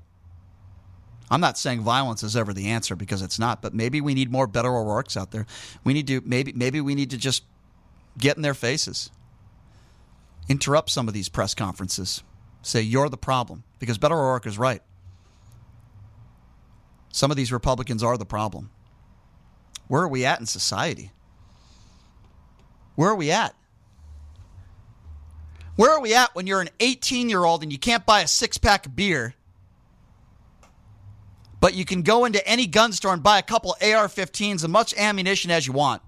I'm not saying violence is ever the answer because it's not, but maybe we need more Beto O'Rourke's out there. We need to maybe maybe we need to just get in their faces. Interrupt some of these press conferences. Say you're the problem because Beto O'Rourke is right. Some of these Republicans are the problem. Where are we at in society? Where are we at? Where are we at when you're an 18 year old and you can't buy a six pack of beer, but you can go into any gun store and buy a couple AR 15s and much ammunition as you want?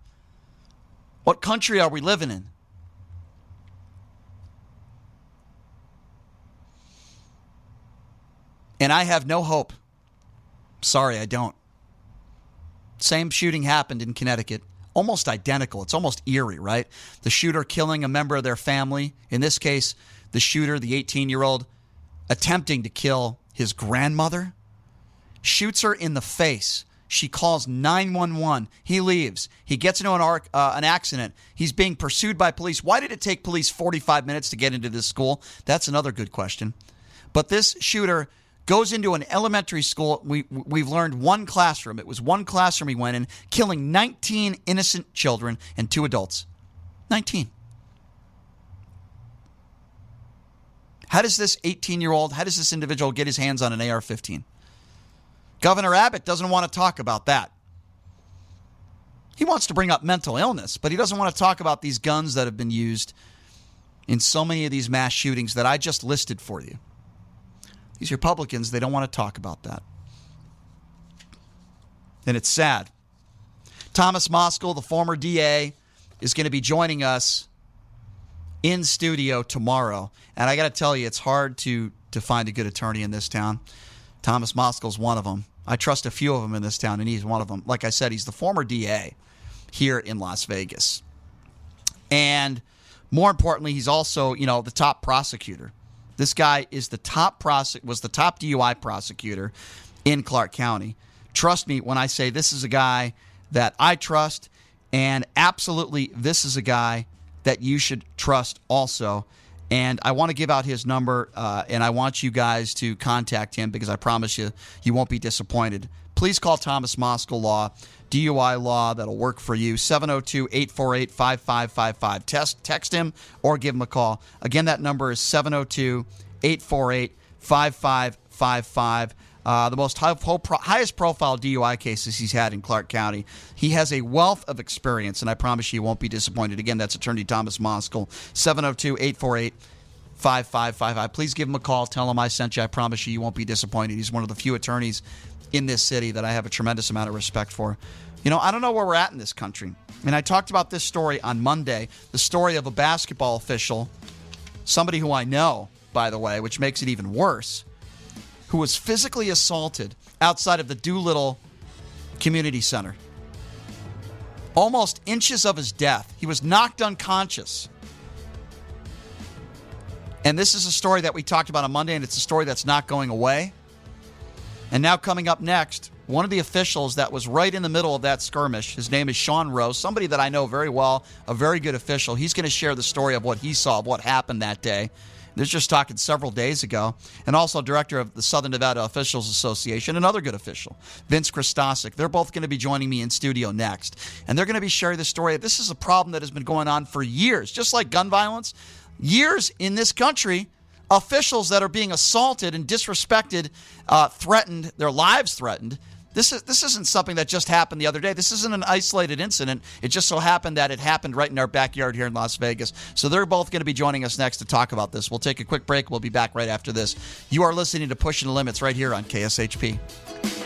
What country are we living in? And I have no hope. Sorry, I don't. Same shooting happened in Connecticut. Almost identical. It's almost eerie, right? The shooter killing a member of their family. In this case, the shooter, the 18 year old, attempting to kill his grandmother, shoots her in the face. She calls 911. He leaves. He gets into an, arc, uh, an accident. He's being pursued by police. Why did it take police 45 minutes to get into this school? That's another good question. But this shooter goes into an elementary school. We, we've learned one classroom. It was one classroom he went in, killing 19 innocent children and two adults. 19. How does this 18 year old, how does this individual get his hands on an AR 15? Governor Abbott doesn't want to talk about that. He wants to bring up mental illness, but he doesn't want to talk about these guns that have been used in so many of these mass shootings that I just listed for you. These Republicans, they don't want to talk about that. And it's sad. Thomas Moskal, the former DA, is going to be joining us in studio tomorrow. And I got to tell you, it's hard to, to find a good attorney in this town. Thomas Moskal's one of them. I trust a few of them in this town, and he's one of them. Like I said, he's the former DA here in Las Vegas. And more importantly, he's also, you know, the top prosecutor. This guy is the top prosec- was the top DUI prosecutor in Clark County. Trust me when I say this is a guy that I trust, and absolutely this is a guy that you should trust also. And I want to give out his number, uh, and I want you guys to contact him because I promise you, you won't be disappointed. Please call Thomas Moskal Law, DUI Law, that'll work for you. 702 848 5555. Text him or give him a call. Again, that number is 702 848 5555. Uh, the most high, highest profile DUI cases he's had in Clark County. He has a wealth of experience, and I promise you, you won't be disappointed. Again, that's Attorney Thomas Moskal, 702 848 5555. Please give him a call. Tell him I sent you. I promise you, you won't be disappointed. He's one of the few attorneys in this city that I have a tremendous amount of respect for. You know, I don't know where we're at in this country. And I talked about this story on Monday the story of a basketball official, somebody who I know, by the way, which makes it even worse, who was physically assaulted outside of the Doolittle Community Center. Almost inches of his death. He was knocked unconscious. And this is a story that we talked about on Monday, and it's a story that's not going away. And now, coming up next, one of the officials that was right in the middle of that skirmish, his name is Sean Rose, somebody that I know very well, a very good official. He's going to share the story of what he saw, of what happened that day. This just talking several days ago. And also, director of the Southern Nevada Officials Association, another good official, Vince Christosic. They're both going to be joining me in studio next. And they're going to be sharing the story. This is a problem that has been going on for years, just like gun violence years in this country, officials that are being assaulted and disrespected, uh, threatened, their lives threatened. This is this isn't something that just happened the other day. This isn't an isolated incident. It just so happened that it happened right in our backyard here in Las Vegas. So they're both going to be joining us next to talk about this. We'll take a quick break. We'll be back right after this. You are listening to Pushing the Limits right here on KSHP.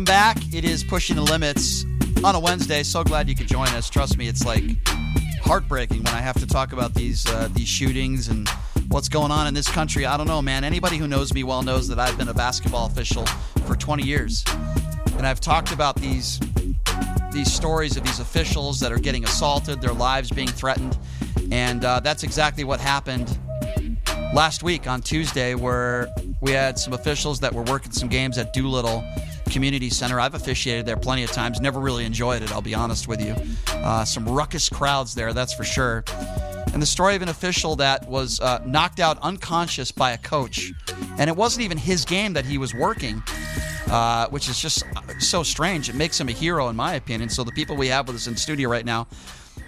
Welcome back. It is Pushing the Limits on a Wednesday. So glad you could join us. Trust me, it's like heartbreaking when I have to talk about these uh, these shootings and what's going on in this country. I don't know, man. Anybody who knows me well knows that I've been a basketball official for 20 years, and I've talked about these these stories of these officials that are getting assaulted, their lives being threatened, and uh, that's exactly what happened last week on Tuesday, where we had some officials that were working some games at Doolittle Community Center. I've officiated there plenty of times. Never really enjoyed it, I'll be honest with you. Uh, some ruckus crowds there, that's for sure. And the story of an official that was uh, knocked out unconscious by a coach. And it wasn't even his game that he was working, uh, which is just so strange. It makes him a hero, in my opinion. So the people we have with us in studio right now,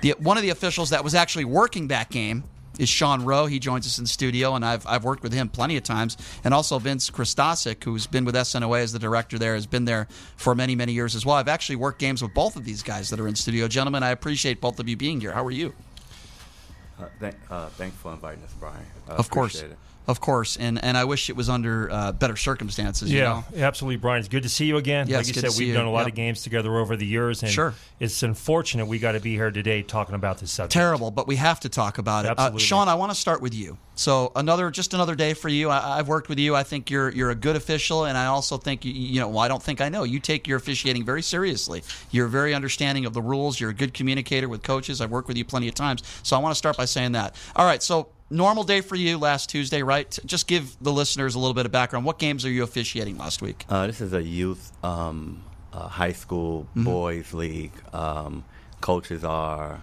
the, one of the officials that was actually working that game is Sean Rowe. He joins us in studio, and I've, I've worked with him plenty of times. And also Vince Christosic, who's been with SNOA as the director there, has been there for many, many years as well. I've actually worked games with both of these guys that are in studio. Gentlemen, I appreciate both of you being here. How are you? Uh, th- uh, thanks for inviting us, Brian. I of course. It. Of course, and and I wish it was under uh, better circumstances. Yeah, know? absolutely, Brian. It's good to see you again. Yeah, like you good said, to see we've you. done a lot Yep. of games together over the years, and Sure. it's unfortunate we got to be here today talking about this subject. Terrible, but we have to talk about it. Uh. Sean, I want to start with you. So another, just another day for you. I, I've worked with you. I think you're you're a good official, and I also think you, you know. Well, I don't think I know. You take your officiating very seriously. You're very understanding of the rules. You're a good communicator with coaches. I've worked with you plenty of times. So I want to start by saying that. All right. So normal day for you last Tuesday, right? Just give the listeners a little bit of background. What games are you officiating last week? Uh, this is a youth um, uh, high school Mhm. boys league. Um, coaches are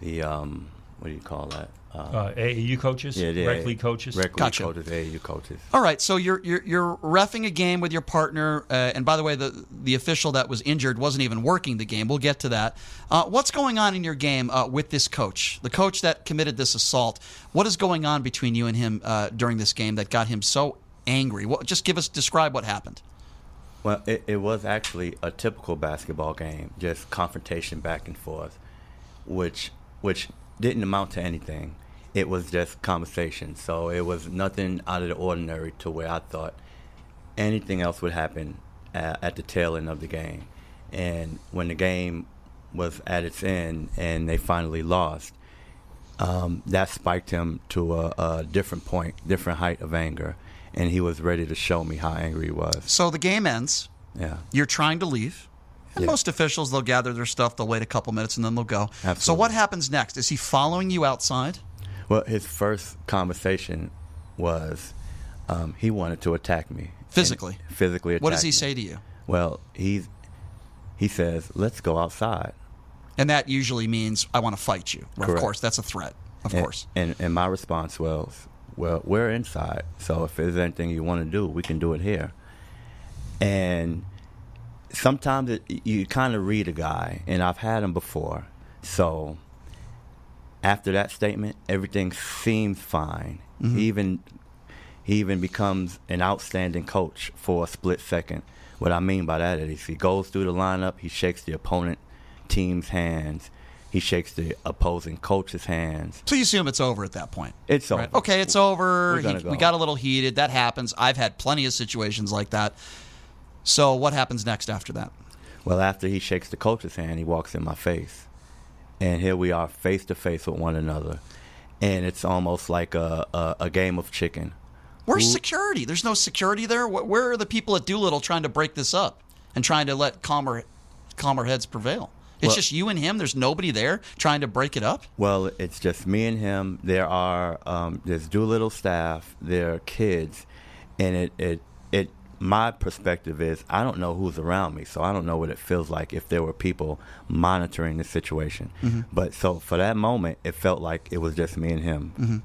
the um, what do you call that? Uh, AAU coaches? Yeah, the Rec league coaches? Rec league Gotcha. coaches, AAU coaches. All right, so you're you're, you're refing a game with your partner, uh, and by the way, the the official that was injured wasn't even working the game. We'll get to that. Uh, what's going on in your game uh, with this coach, the coach that committed this assault? What is going on between you and him uh, during this game that got him so angry? What, just give us describe what happened. Well, it, it was actually a typical basketball game, just confrontation back and forth, which which didn't amount to anything. It was just conversation. So it was nothing out of the ordinary to where I thought anything else would happen uh, at the tail end of the game. And when the game was at its end and they finally lost, um, that spiked him to a, a different point, different height of anger, and he was ready to show me how angry he was. So the game ends. Yeah. You're trying to leave. And most officials, they'll gather their stuff, they'll wait a couple minutes, and then they'll go. Absolutely. So what happens next? Is he following you outside? Well, his first conversation was, Um, he wanted to attack me physically. Physically. What does he me. say to you? Well, he's he says, "Let's go outside." And that usually means I want to fight you. Of course, that's a threat. Of and, course. And and my response was, "Well, we're inside, so if there's anything you want to do, we can do it here." And sometimes it, you kind of read a guy, and I've had him before, so after that statement, everything seems fine. Mhm. He even he even becomes an outstanding coach for a split second. What I mean by that is he goes through the lineup, he shakes the opponent team's hands, he shakes the opposing coach's hands. So you assume it's over at that point. It's over. Okay, it's over. He- go. We got a little heated. That happens. I've had plenty of situations like that. So what happens next after that? Well, after he shakes the coach's hand, he walks in my face. And here we are face to face with one another. And it's almost like a, a, a game of chicken. Where's Who- security? There's no security there. Where are the people at Doolittle trying to break this up and trying to let calmer, calmer heads prevail? It's Well- just you and him. There's nobody there trying to break it up. Well, it's just me and him. There are um, there's Doolittle staff, there are kids, and it, it it my perspective is I don't know who's around me, so I don't know what it feels like if there were people monitoring the situation. Mhm. But so for that moment, it felt like it was just me and him. Mm-hmm.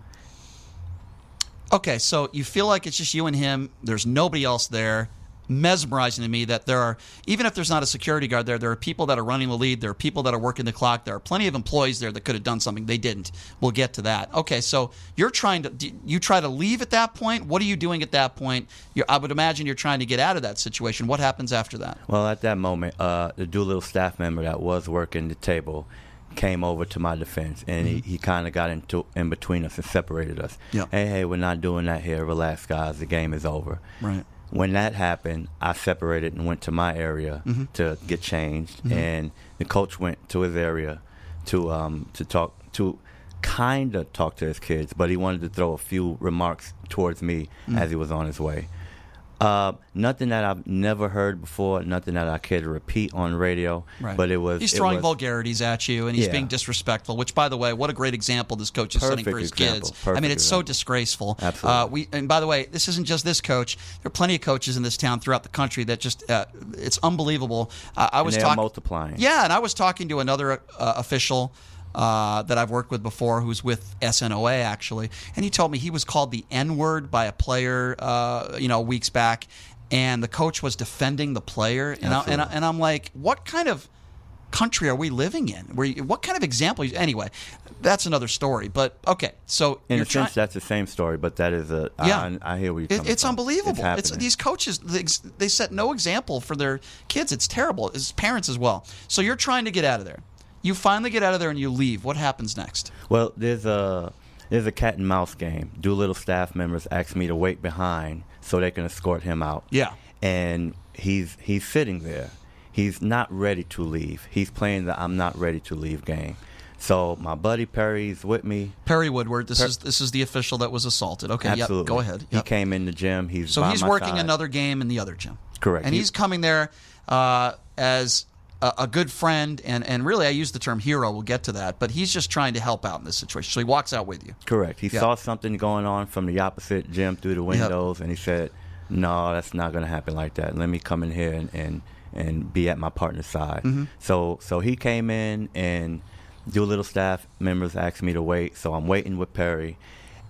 Okay, so you feel like it's just you and him. There's nobody else there. Mesmerizing to me that there are, even if there's not a security guard there, there are people that are running the lead. There are people that are working the clock. There are plenty of employees there that could have done something. They didn't. We'll get to that. Okay, so you're trying to, you try to leave at that point? What are you doing at that point? You're, I would imagine you're trying to get out of that situation. What happens after that? Well, at that moment, uh, the Doolittle staff member that was working the table came over to my defense, and he, he kind of got into in between us and separated us. Yeah. Hey, hey, we're not doing that here. Relax, guys. The game is over. Right. When that happened, I separated and went to my area Mhm. to get changed, Mhm. and the coach went to his area to um, to talk to kind of talk to his kids, but he wanted to throw a few remarks towards me Mm. as he was on his way. Uh, nothing that I've never heard before, nothing that I care to repeat on radio. Right. But it was. He's throwing was- vulgarities at you, and he's Yeah. being disrespectful. Which, by the way, what a great example this coach is setting for his example. kids. I mean, it's so disgraceful. Absolutely. Uh, we and by the way, this isn't just this coach. There are plenty of coaches in this town throughout the country that just uh, it's unbelievable. Uh, I And was they are talking. multiplying. Yeah, and I was talking to another uh, official. Uh, that I've worked with before, who's with SNOA actually, and he told me he was called the N word by a player, uh, you know, weeks back, and the coach was defending the player, and I, and, I, and I'm like, what kind of country are we living in? Where you, what kind of example? Anyway, that's another story. But okay, so In a sense, that's the same story, but that is a Yeah. I, I hear you're It, it's from. unbelievable. It's It's, these coaches. They, they set no example for their kids. It's terrible. As parents as well. So you're trying to get out of there. You finally get out of there and you leave. What happens next? Well, there's a there's a cat and mouse game. Doolittle staff members asked me to wait behind so they can escort him out. Yeah. And he's he's sitting there. He's not ready to leave. He's playing the I'm not ready to leave game. So my buddy Perry's with me. Perry Woodward. This Per- is this is the official that was assaulted. Okay. Absolutely. Yep. Go ahead. He came in the gym. He's So he's working side. another game in the other gym. Correct. And He- he's coming there uh, as a, a good friend, and, and really, I use the term hero. We'll get to that, but he's just trying to help out in this situation. So he walks out with you. Correct. He Yeah. saw something going on from the opposite gym through the windows, and he said, "No, that's not going to happen like that. Let me come in here and and, and be at my partner's side." Mhm. So so he came in, and Doolittle staff members asked me to wait. So I'm waiting with Perry,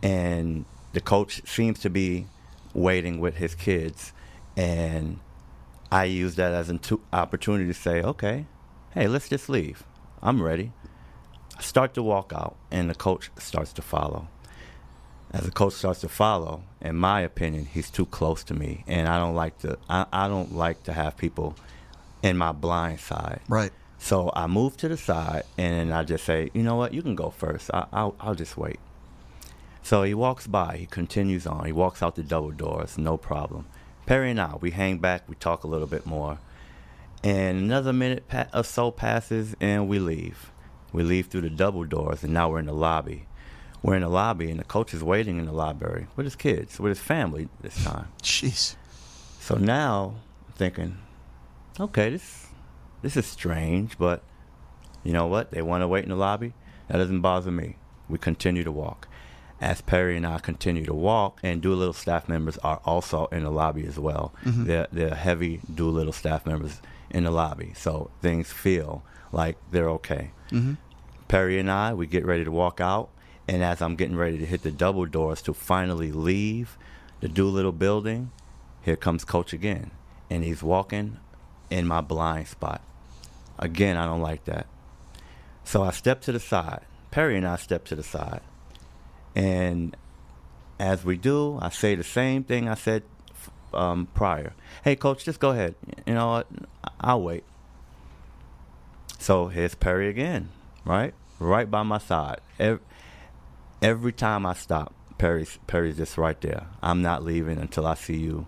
and the coach seems to be waiting with his kids, and I use that as an tu- opportunity to say, "Okay, hey, let's just leave. I'm ready." I start to walk out, and the coach starts to follow. As the coach starts to follow, in my opinion, he's too close to me, and I don't like to. I, I don't like to have people in my blind side. Right. So I move to the side, and I just say, "You know what? You can go first. I, I'll, I'll just wait." So he walks by. He continues on. He walks out the double doors, no problem. Perry and I, we hang back. We talk a little bit more, and another minute pa- or so passes, and we leave. We leave through the double doors, and now we're in the lobby. We're in the lobby, and the coach is waiting in the library with his kids, with his family this time. Jeez. So now I'm thinking, okay, this this is strange, but you know what? They want to wait in the lobby. That doesn't bother me. We continue to walk. As Perry and I continue to walk, and Doolittle staff members are also in the lobby as well. Mhm. They're, they're heavy Doolittle staff members in the lobby, so things feel like they're okay. Mhm. Perry and I, we get ready to walk out, and as I'm getting ready to hit the double doors to finally leave the Doolittle building, here comes Coach again, and he's walking in my blind spot. Again, I don't like that. So I step to the side. Perry and I step to the side. And as we do, I say the same thing I said um, prior. Hey, coach, just go ahead. You know what? I'll wait. So here's Perry again, right? Right by my side. Every, every time I stop, Perry's, Perry's just right there. I'm not leaving until I see you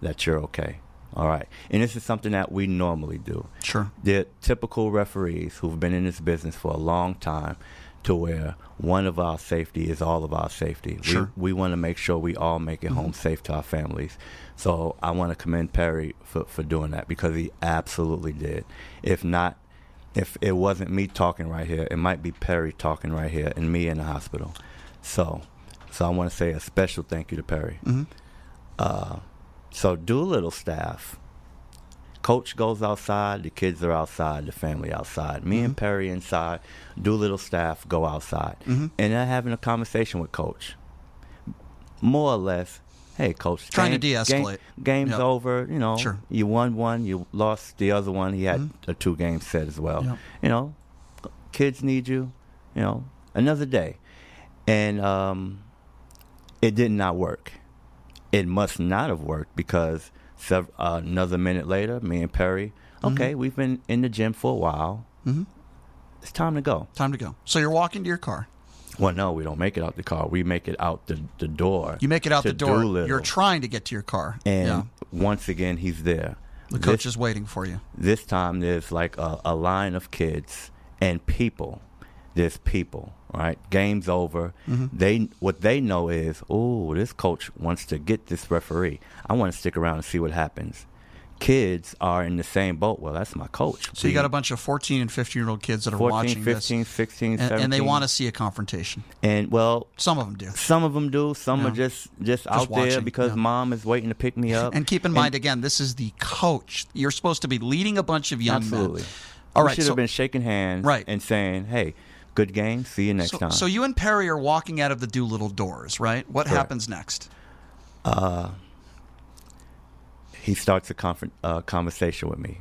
that you're okay. All right. And this is something that we normally do. Sure. They're typical referees who've been in this business for a long time to where one of our safety is all of our safety. Sure. We, we want to make sure we all make it home safe to our families. So I want to commend Perry for, for doing that because he absolutely did. If not, if it wasn't me talking right here, it might be Perry talking right here and me in the hospital. So, so I want to say a special thank you to Perry. Mhm. Uh, so Doolittle staff, coach goes outside, the kids are outside, the family outside. Me and Perry inside, Doolittle staff go outside, Mhm. and they're having a conversation with coach. More or less, hey coach, Trying to game- de-escalate. game- game's Yep. over. You know, Sure. you won one, you lost the other one. He had a two game set as well. Yep. You know, kids need you. You know, another day, and um, it did not work. It must not have worked because uh, another minute later, me and Perry, okay, we've been in the gym for a while. Mhm. It's time to go. Time to go. So you're walking to your car. Well, no, we don't make it out the car. We make it out the, the door. You make it out the door. Doolittle. You're trying to get to your car. And yeah. once again, he's there. The This- coach is waiting for you. This time, there's like a, a line of kids and people. There's people, right? Game's over. Mhm. They what they know is, oh, this coach wants to get this referee. I want to stick around and see what happens. Kids are in the same boat. Well, that's my coach. So you got a bunch of 14 and 15 year old kids that are 14, watching 15, this, 16, and, and they want to see a confrontation. And well, some of them do. Some of them do. Some Yeah. are just just, Just out there because yeah. mom is waiting to pick me up. And keep in mind, again, this is the coach. You're supposed to be leading a bunch of young Absolutely. men. All We right, should so, have been shaking hands Right. and saying, "Hey, good game. See you next so, time." so you and Perry are walking out of the Doolittle doors, right? What Correct. happens next? uh, he starts a uh, conversation with me.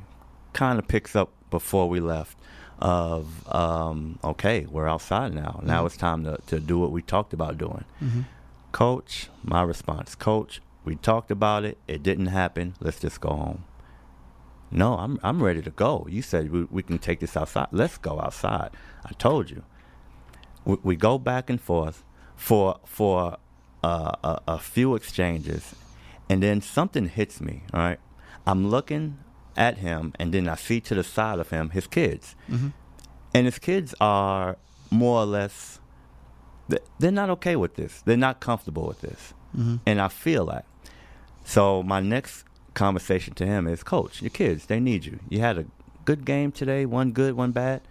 Kind of picks up before we left of, um, okay, we're outside now. Now Mhm. it's time to, to do what we talked about doing. Mhm. Coach, my response, Coach, we talked about it. It didn't happen. Let's just go home. No, I'm I'm ready to go. You said we, we can take this outside. Let's go outside. I told you. We, we go back and forth for for uh, a, a few exchanges, and then something hits me. All right, I'm looking at him, and then I see to the side of him his kids, Mhm. and his kids are more or less. They're not okay with this. They're not comfortable with this, Mhm. and I feel that. So my next conversation to him is, Coach, your kids, they need you. You had a good game today, one good, one bad.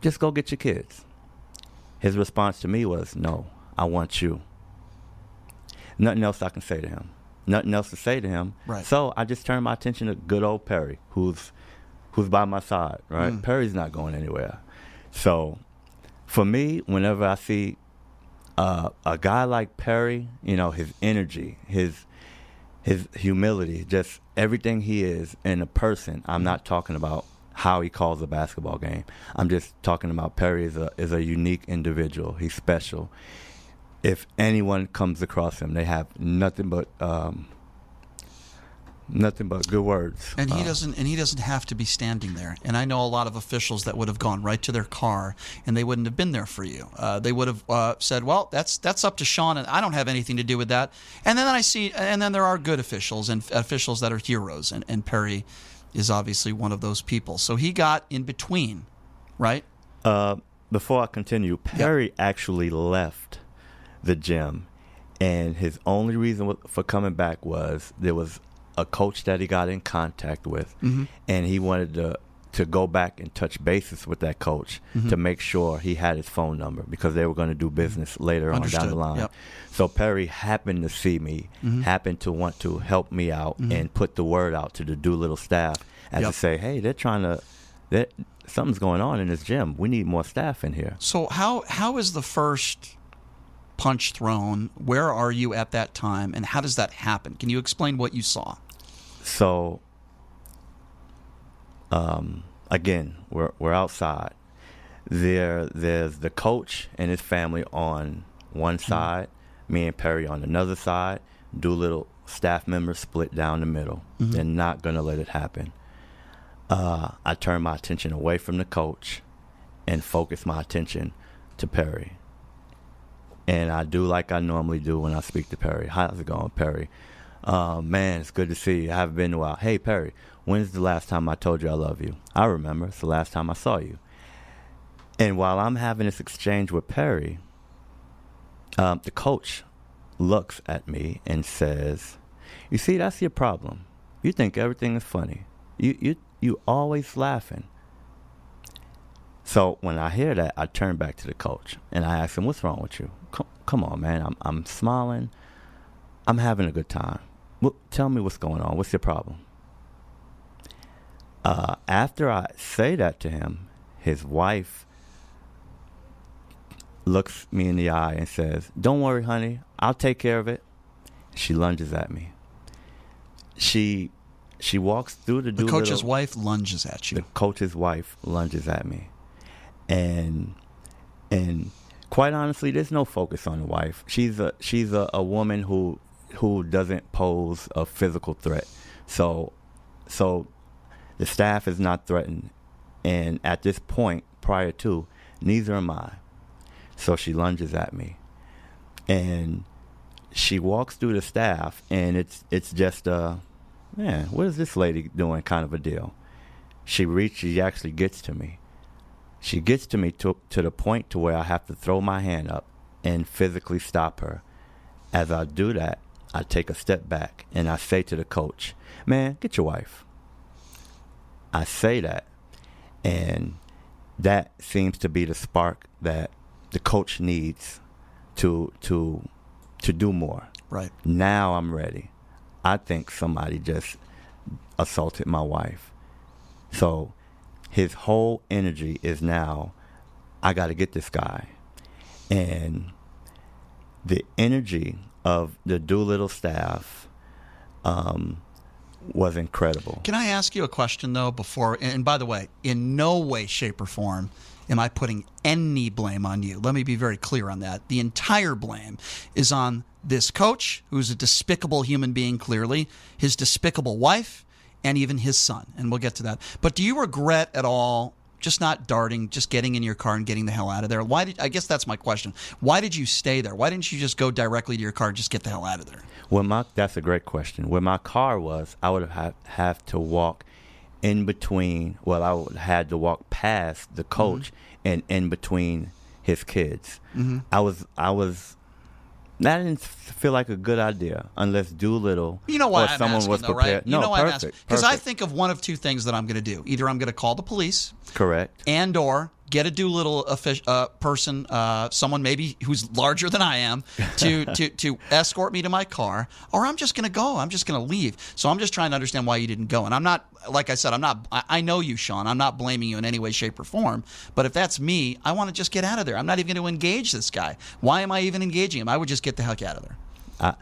Just go get your kids. His response to me was, No, I want you. Nothing else I can say to him. Nothing else to say to him. Right. So I just turned my attention to good old Perry, who's who's by my side, right? Mm. Perry's not going anywhere. So for me, whenever I see uh, a guy like Perry, you know, his energy, his his humility, just everything he is in a person. I'm not talking about how he calls a basketball game. I'm just talking about Perry is a is a unique individual. He's special. If anyone comes across him, they have nothing but um, nothing but good words. And he Uh, doesn't and he doesn't have to be standing there. And I know a lot of officials that would have gone right to their car and they wouldn't have been there for you. Uh, they would have uh, said, "Well, that's that's up to Sean, and I don't have anything to do with that." And then I see, and then there are good officials and officials that are heroes, and, and Perry is obviously one of those people. So he got in between, right? Uh, before I continue, Perry actually left the gym, and his only reason for coming back was there was a coach that he got in contact with, Mhm. and he wanted to to go back and touch bases with that coach Mhm. to make sure he had his phone number because they were going to do business later on down the line. Yep. So Perry happened to see me, Mhm. happened to want to help me out Mhm. and put the word out to the Doolittle staff as Yep. to say, hey, they're trying to, that something's going on in this gym. We need more staff in here. So how how is the first punch thrown? Where are you at that time, and how does that happen? Can you explain what you saw? So, um, again, we're we're outside. There, there's the coach and his family on one side, me and Perry on another side. Doolittle staff members split down the middle. Mhm. They're not gonna let it happen. Uh, I turn my attention away from the coach and focus my attention to Perry. And I do like I normally do when I speak to Perry. How's it going, Perry? Uh, man, it's good to see you. I haven't been in a while. Hey, Perry, when's the last time I told you I love you? I remember. It's the last time I saw you. And while I'm having this exchange with Perry, um, the coach looks at me and says, "You see, that's your problem. You think everything is funny. You you you always laughing." So when I hear that, I turn back to the coach and I ask him, "What's wrong with you? Come, come on, man. I'm I'm smiling. I'm having a good time. What, tell me what's going on. What's your problem?" Uh, after I say that to him, his wife looks me in the eye and says, "Don't worry, honey. I'll take care of it." She lunges at me. She she walks through the, The coach's wife lunges at you. the coach's wife lunges at me, and and quite honestly, there's no focus on the wife. She's a she's a, a woman who who doesn't pose a physical threat. So so the staff is not threatened, and at this point, prior to, neither am I. So she lunges at me, and she walks through the staff, and it's it's just a man. What is this lady doing? Kind of a deal. She reaches. She actually gets to me. She gets to me to to the point to where I have to throw my hand up and physically stop her. As I do that, I take a step back and I say to the coach, "Man, get your wife." I say that, and that seems to be the spark that the coach needs to to to do more. Right. Now I'm ready. I think somebody just assaulted my wife. So his whole energy is now I got to get this guy. And the energy of the Doolittle staff um, was incredible. Can I ask you a question though before? And by the way, in no way, shape, or form am I putting any blame on you. Let me be very clear on that. The entire blame is on this coach, who's a despicable human being, clearly, his despicable wife, and even his son. And we'll get to that. But do you regret at all? Just not darting, just getting in your car and getting the hell out of there. Why did I guess that's my question? Why did you stay there? Why didn't you just go directly to your car and just get the hell out of there? Well, my that's a great question. Where my car was, I would have have to walk in between. Well, I would have had to walk past the coach and in between his kids. Mhm. I was I was. That didn't feel like a good idea unless Doolittle You know why or I'm someone asking, was though, prepared. right? No, you know why I'm perfect, asking because I think of one of two things that I'm going to do. Either I'm going to call the police, correct. and or get a Doolittle uh, person, uh, someone maybe who's larger than I am, to to to escort me to my car, or I'm just going to go. I'm just going to leave. So I'm just trying to understand why you didn't go. And I'm not, like I said, I'm not. I, I know you, Sean. I'm not blaming you in any way, shape, or form. But if that's me, I want to just get out of there. I'm not even going to engage this guy. Why am I even engaging him? I would just get the heck out of there. I,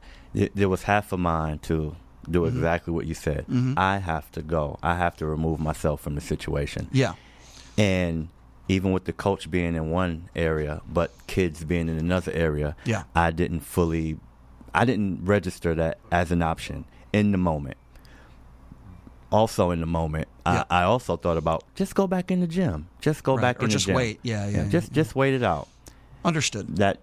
there was half a mind to do exactly what you said. Mhm. I have to go. I have to remove myself from the situation. Yeah. And even with the coach being in one area, but kids being in another area, Yeah. I didn't fully, I didn't register that as an option in the moment. Also in the moment, Yeah. I, I also thought about just go back in the gym. Just go Right, back or in the gym. Just wait. Yeah, yeah, Just yeah. just wait it out. Understood. That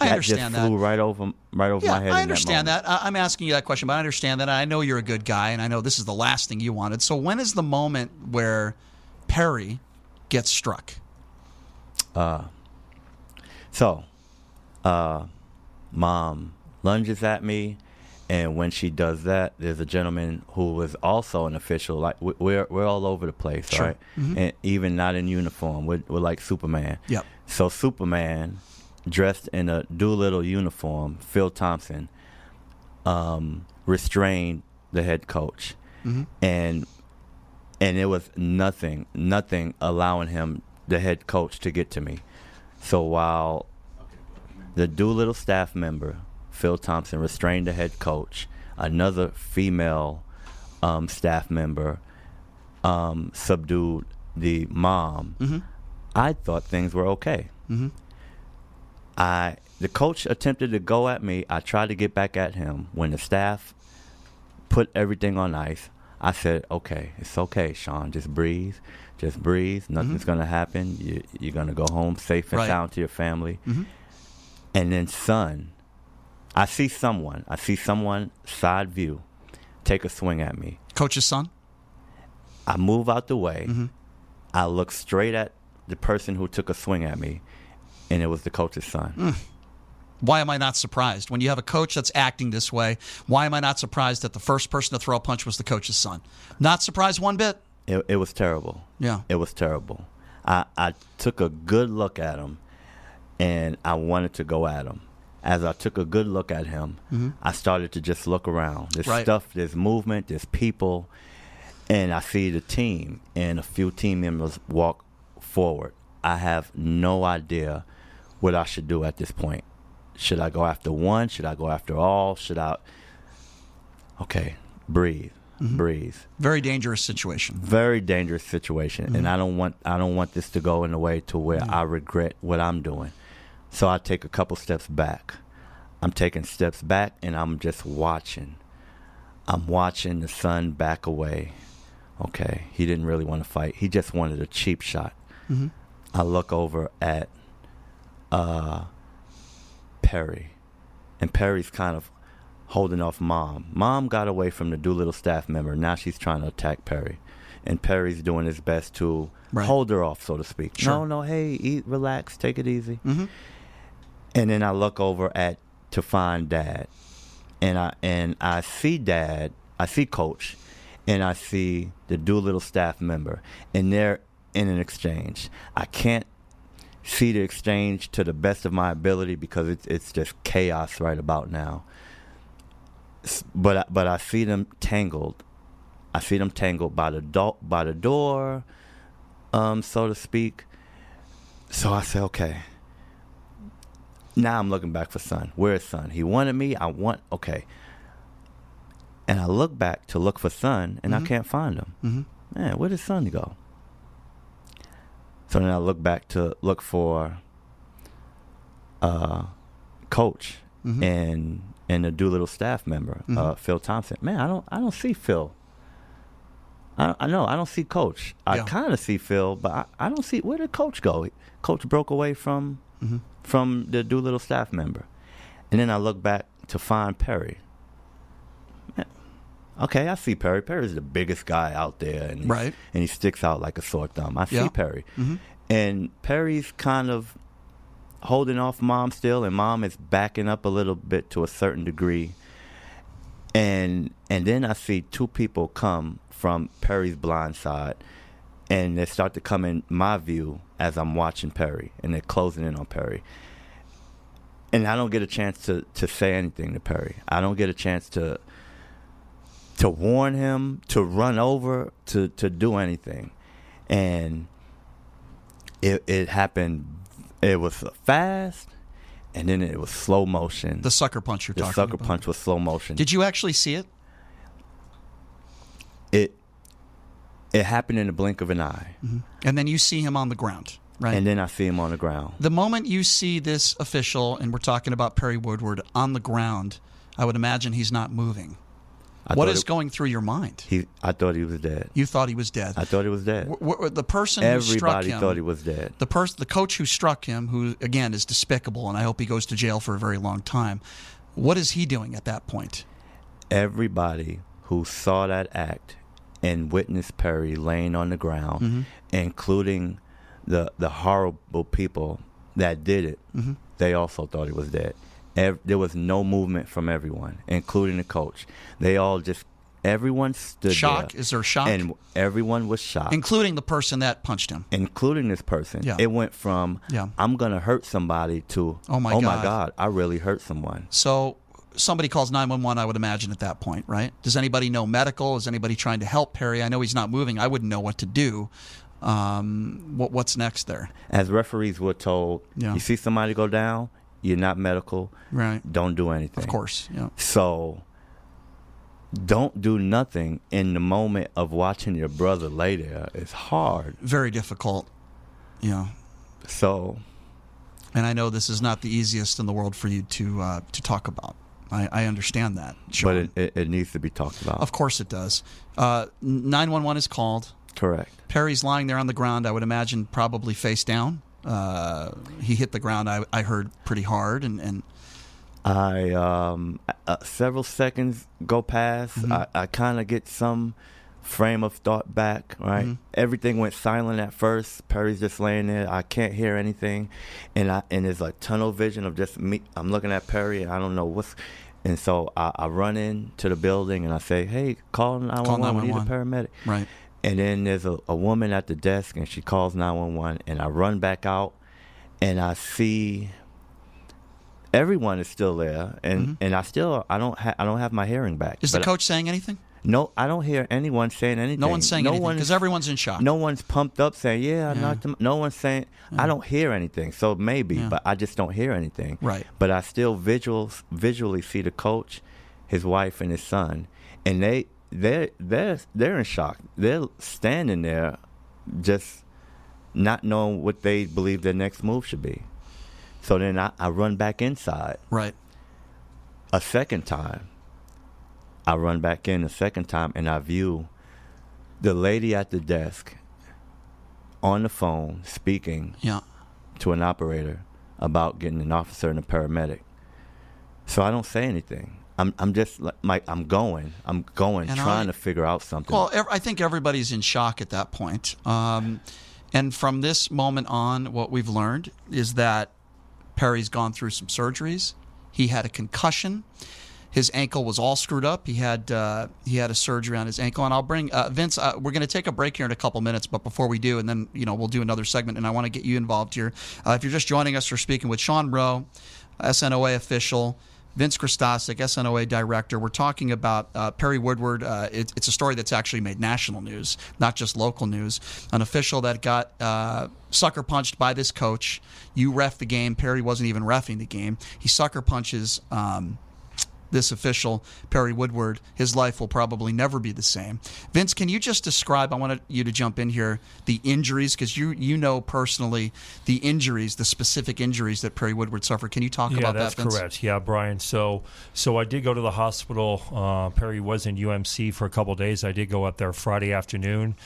I that understand just that. flew right over right over Yeah, my head. I understand that. that. I'm asking you that question, but I understand that. I know you're a good guy, and I know this is the last thing you wanted. So when is the moment where Perry gets struck? Uh, so, uh, mom lunges at me, And when she does that, there's a gentleman who was also an official. Like we- we're we're all over the place, Sure. right? Mhm. And even not in uniform, we're, we're like Superman. Yep. So Superman, dressed in a Doolittle uniform, Phil Thompson, um, restrained the head coach, Mhm. and and it was nothing, nothing allowing him, the head coach, to get to me. So while the Doolittle staff member, Phil Thompson, restrained the head coach, another female um, staff member um, subdued the mom. Mhm. I thought things were okay. Mhm. I the coach attempted to go at me. I tried to get back at him. When the staff put everything on ice, I said, "Okay, it's okay, Sean. Just breathe. Just breathe. Nothing's gonna happen. You, you're gonna go home safe and Right. sound to your family." Mhm. And then, son, I see someone. I see someone side view take a swing at me. Coach's son. I move out the way. Mm-hmm. I look straight at the person who took a swing at me, and it was the coach's son. Mm. Why am I not surprised? When you have a coach that's acting this way, why am I not surprised that the first person to throw a punch was the coach's son? Not surprised one bit. It, it was terrible. Yeah. It was terrible. I, I took a good look at him, and I wanted to go at him. As I took a good look at him, Mhm. I started to just look around. There's Right. stuff, there's movement, there's people, and I see the team, and a few team members walk forward. I have no idea what I should do at this point. Should I go after one? Should I go after all? Should I? Okay, breathe, Mhm. breathe Very dangerous situation. very dangerous situation and Mhm. i don't want i don't want this to go in a way to where i regret what i'm doing so i take a couple steps back i'm taking steps back and i'm just watching i'm watching the son back away okay he didn't really want to fight he just wanted a cheap shot Mhm. i look over at uh perry and perry's kind of holding off mom. Mom got away from the Doolittle staff member. Now she's trying to attack Perry. And Perry's doing his best to Right. hold her off, so to speak. Sure. No, no, hey, eat, relax, take it easy. Mhm. And then I look over at to find dad. And I and I see dad, I see coach, and I see the Doolittle staff member. And they're in an exchange. I can't see the exchange to the best of my ability because it's it's just chaos right about now. But I- but I see them tangled. I see them tangled by the do- by the door, um, so to speak. So I say, okay. Now I'm looking back for son. Where's son? He wanted me. I want okay. And I look back to look for son, and Mhm. I can't find him. Mhm. Man, where did son go? So then I look back to look for uh, coach Mhm. and and the Doolittle staff member, uh, Mhm. Phil Thompson. Man, I don't I don't see Phil. I, I know I don't see coach. I Yeah. kind of see Phil, but I, I don't see where did coach go? Coach broke away from Mhm. from the Doolittle staff member, and then I look back to find Perry. Okay, I see Perry. Perry's the biggest guy out there, and Right. and he sticks out like a sore thumb. I see Yeah. Perry, Mhm. and Perry's kind of holding off mom still, and mom is backing up a little bit to a certain degree. And and then I see two people come from Perry's blind side, and they start to come in my view as I'm watching Perry, and they're closing in on Perry. And I don't get a chance to, to say anything to Perry. I don't get a chance to to warn him, to run over, to, to do anything. And it it happened it was fast and then it was slow motion. The sucker punch you're talking about. the talking sucker about. punch was slow motion. Did you actually see it? it it happened in the blink of an eye. Mm-hmm. And then you see him on the ground, right? And then I see him on the ground. the moment you see this official, and we're talking about Perry Woodward on the ground, I would imagine he's not moving. I what is it- going through your mind? He I thought he was dead. You thought he was dead. I thought he was dead. W- w- the person who struck Everybody him, thought he was dead. the person, the coach who struck him, who again is despicable, and I hope he goes to jail for a very long time. What is he doing at that point? Everybody who saw that act and witnessed Perry laying on the ground, Mhm. including the the horrible people that did it, Mhm. they also thought he was dead. Ev- there was no movement from everyone, including the coach. They all just everyone stood Shock? there. Is there shock? And everyone was shocked, including the person that punched him. including this person. Yeah. It went from Yeah. I'm gonna hurt somebody to Oh, my oh God. my god, I really hurt someone. So somebody calls 911, I would imagine, at that point, right? Does anybody know medical? Is anybody trying to help Perry? I know he's not moving. I wouldn't know what to do. Um, what, what's next there? As referees were told, Yeah. you see somebody go down, you're not medical, Right. don't do anything. Of course. Yeah. So don't do nothing in the moment of watching your brother lay there. It's hard. Very difficult. Yeah. So And I know this is not the easiest in the world for you to uh, to talk about. I, I understand that. Sean. but it, it, it needs to be talked about. Of course it does. Uh, 911 is called. Correct. Perry's lying there on the ground, I would imagine, probably face down. Uh, he hit the ground, I, I heard, pretty hard. And, and I um uh, several seconds go past. Mm-hmm. I, I kind of get some frame of thought back. Right, Mhm. everything went silent at first. Perry's just laying there. I can't hear anything, and I and there's like tunnel vision of just me. I'm looking at Perry. And I don't know what's. And so I, I run into the building and I say, "Hey, call 911. We need a paramedic." Right. And then there's a, a woman at the desk and she calls 911 and I run back out and I see everyone is still there and, and I still I don't ha- I don't have my hearing back. Mm-hmm. is the But I- coach saying anything? no, I don't hear anyone saying anything. No one's saying no anything because everyone's in shock. No one's pumped up saying, "Yeah, I Yeah. knocked him." No one's saying, "I don't hear anything." So maybe, Yeah. but I just don't hear anything. Right. But I still visuals visually see the coach, his wife, and his son, and they they they're they're in shock. They're standing there, just not knowing what they believe their next move should be. So then I, I run back inside Right. a second time. I run back in a second time and I view the lady at the desk on the phone speaking Yeah. to an operator about getting an officer and a paramedic. So I don't say anything. I'm I'm just like. I'm going. I'm going, And trying I- to figure out something. Well, I think everybody's in shock at that point. Um, and from this moment on, what we've learned is that Perry's gone through some surgeries. He had a concussion. His ankle was all screwed up. He had uh, he had a surgery on his ankle, and I'll bring uh, Vince. Uh, we're going to take a break here in a couple minutes, but before we do, and then you know we'll do another segment, and I want to get you involved here. Uh, if you're just joining us, we're speaking with Sean Rowe, SNOA official. Vince Christosic, SNOA director. We're talking about uh, Perry Woodward. Uh, it, it's a story that's actually made national news, not just local news. An official that got uh, sucker punched by this coach. You ref the game. Perry wasn't even refing the game. He sucker punches. Um, this official, Perry Woodward, his life will probably never be the same. Vince, can you just describe? I wanted you to jump in here the injuries because you you know personally the injuries, the specific injuries that Perry Woodward suffered. Can you talk yeah, about that's that, That's correct. Yeah, Brian. So, so I did go to the hospital. Uh, Perry was in UMC for a couple days. I did go up there Friday afternoon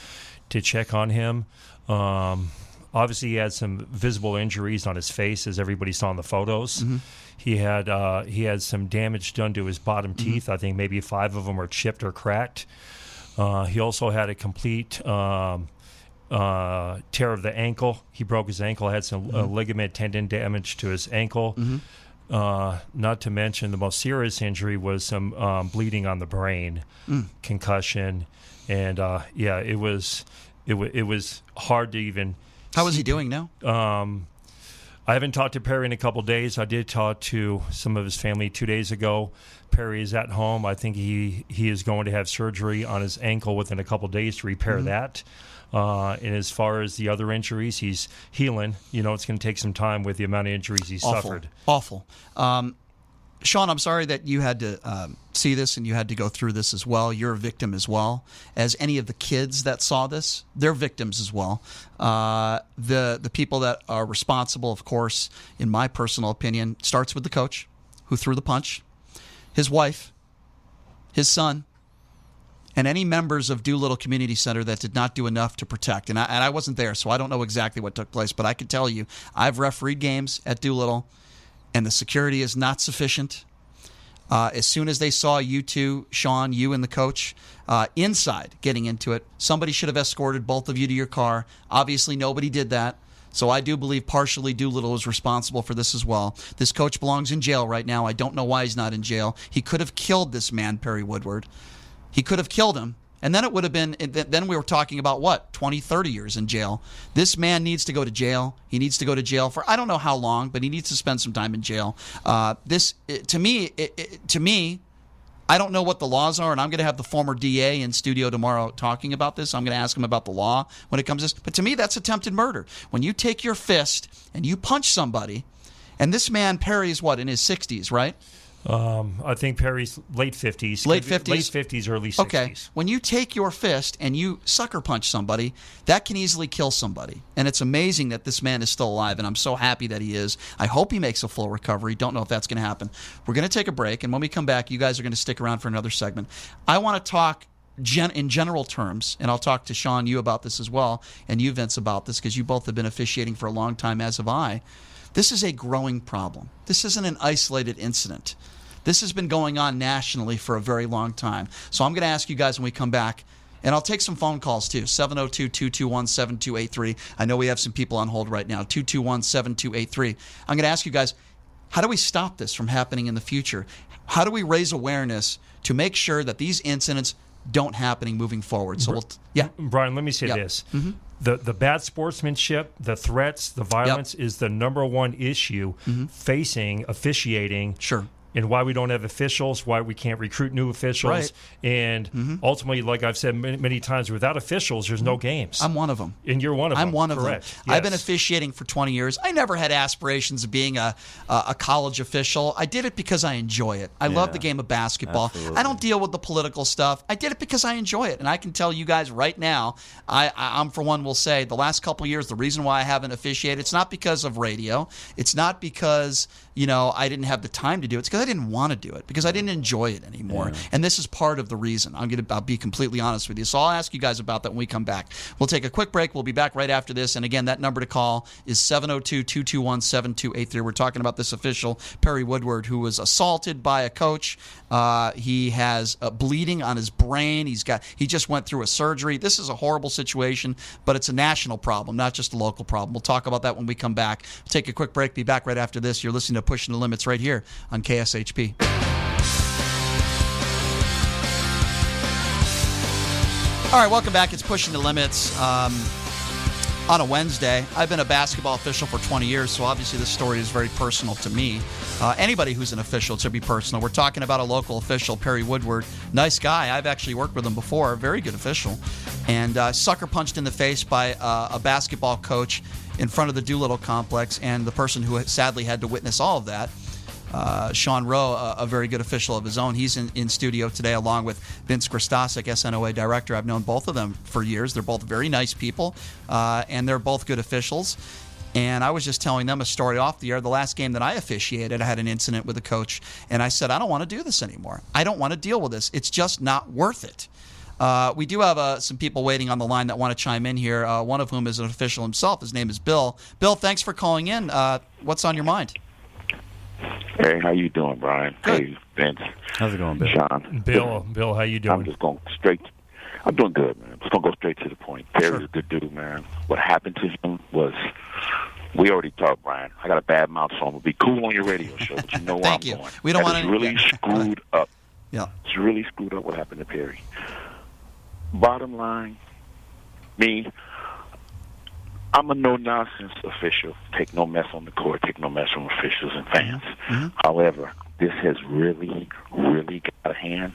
to check on him. Um, obviously, he had some visible injuries on his face, as everybody saw in the photos. Mm-hmm. He had uh, he had some damage done to his bottom Mm-hmm. teeth. I think maybe five of them are chipped or cracked. Uh, he also had a complete um, uh, tear of the ankle. He broke his ankle, had some uh, Mhm. ligament tendon damage to his ankle. Mhm. Uh, not to mention the most serious injury was some um, bleeding on the brain, Mm. concussion, and uh, yeah, it was it, w- it was hard to even. How is he doing now? Um, I haven't talked to Perry in a couple days. I did talk to some of his family two days ago. Perry is at home. I think he he is going to have surgery on his ankle within a couple days to repair Mhm. that. Uh, and as far as the other injuries, he's healing. You know, it's going to take some time with the amount of injuries he's awful, suffered. Awful. Um, Sean, I'm sorry that you had to um, see this and you had to go through this as well. You're a victim as well as any of the kids that saw this. They're victims as well. Uh, the the people that are responsible, of course, in my personal opinion, starts with the coach who threw the punch, his wife, his son, and any members of Doolittle Community Center that did not do enough to protect. And I, and I wasn't there, so I don't know exactly what took place, but I can tell you I've refereed games at Doolittle, and the security is not sufficient. Uh, as soon as they saw you two, Sean, you and the coach, uh, inside getting into it, somebody should have escorted both of you to your car. Obviously, nobody did that. So I do believe partially Doolittle is responsible for this as well. This coach belongs in jail right now. I don't know why he's not in jail. He could have killed this man, Perry Woodward. He could have killed him. And then it would have been, then we were talking about what, 20, 30 years in jail. This man needs to go to jail. He needs to go to jail for, I don't know how long, but he needs to spend some time in jail. Uh, this, to me, it, it, to me, I don't know what the laws are, and I'm going to have the former DA in studio tomorrow talking about this. I'm going to ask him about the law when it comes to this. But to me, that's attempted murder. When you take your fist and you punch somebody, and this man Perry's what in his 60s, right? Um, I think Perry's late fifties, late fifties, late fifties, early sixties. Okay, when you take your fist and you sucker punch somebody, that can easily kill somebody. And it's amazing that this man is still alive, and I'm so happy that he is. I hope he makes a full recovery. Don't know if that's going to happen. We're going to take a break, and when we come back, you guys are going to stick around for another segment. I want to talk Gen- in general terms, and I'll talk to Sean you about this as well, and you Vince about this because you both have been officiating for a long time, as have I. This is a growing problem. This isn't an isolated incident. This has been going on nationally for a very long time. So I'm going to ask you guys when we come back. And I'll take some phone calls too. 702 221 7283. I know we have some people on hold right now. 221 7283. I'm going to ask you guys how do we stop this from happening in the future? How do we raise awareness to make sure that these incidents don't happening moving forward? So, we'll t- yeah. Brian, let me say Yep. this. Mhm. The, the bad sportsmanship, the threats, the violence is the number one issue facing officiating. Mm-hmm. Sure. And why we don't have officials, why we can't recruit new officials. Right. Mm-hmm. And ultimately, like I've said many, many times, without officials, there's no games. I'm one of them. And you're one of them. I'm one of Correct. them. I've been officiating for 20 years. I never had aspirations of being a a, a college official. I did it because I enjoy it. I love the game of basketball. Absolutely. I don't deal with the political stuff. I did it because I enjoy it, and I can tell you guys right now. I, I I'm for one will say the last couple of years the reason why I haven't officiated it's not because of radio. It's not because you know I didn't have the time to do it. It's because I didn't want to do it because I didn't enjoy it anymore. And this is part of the reason. I'm gonna I'll be completely honest with you. So I'll ask you guys about that when we come back. We'll take a quick break. We'll be back right after this. And again, that number to call is 702-221-7283. We're talking about this official Perry Woodward who was assaulted by a coach. Uh, he has uh, bleeding on his brain. He's got he just went through a surgery. This is a horrible situation, but it's a national problem, not just a local problem. We'll talk about that when we come back. take a quick break. Be back right after this. You're listening to Pushing the Limits right here on KSHP. All right, welcome back. It's Pushing the Limits um, on a Wednesday. I've been a basketball official for 20 years, so obviously this story is very personal to me. Uh, anybody who's an official, should be personal. We're talking about a local official, Perry Woodward. Nice guy. I've actually worked with him before. Very good official. And uh, sucker punched in the face by uh, a basketball coach in front of the Doolittle complex, and the person who sadly had to witness all of that uh, Sean Rowe, a, a very good official of his own. He's in, in studio today along with Vince Christosik, SNOA director. I've known both of them for years. They're both very nice people, uh, and they're both good officials. And I was just telling them a story off the air. The last game that I officiated, I had an incident with a coach, and I said, I don't want to do this anymore. I don't want to deal with this. It's just not worth it. Uh, we do have uh, some people waiting on the line that want to chime in here. Uh, one of whom is an official himself. His name is Bill. Bill, thanks for calling in. Uh, what's on your mind? Hey, how you doing, Brian? Hey, Vince. How's it going, Bill? Sean. Bill, Bill, how you doing? I'm just going straight. I'm doing good, man. I'm just gonna go straight to the point. Perry's a good dude, man. What happened to him was. We already talked, Brian. I got a bad mouth, so I'm gonna be cool on your radio show, but you know where Thank I'm you. going. We don't wanna- is really yeah. screwed up. Yeah. It's really screwed up what happened to Perry. Bottom line, me, I'm a no nonsense official. Take no mess on the court. Take no mess from officials and fans. Mm-hmm. However, this has really, really got a hand.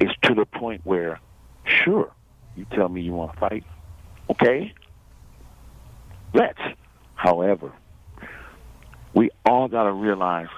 It's to the point where, sure, you tell me you want to fight, okay? Let's. However, we all got to realize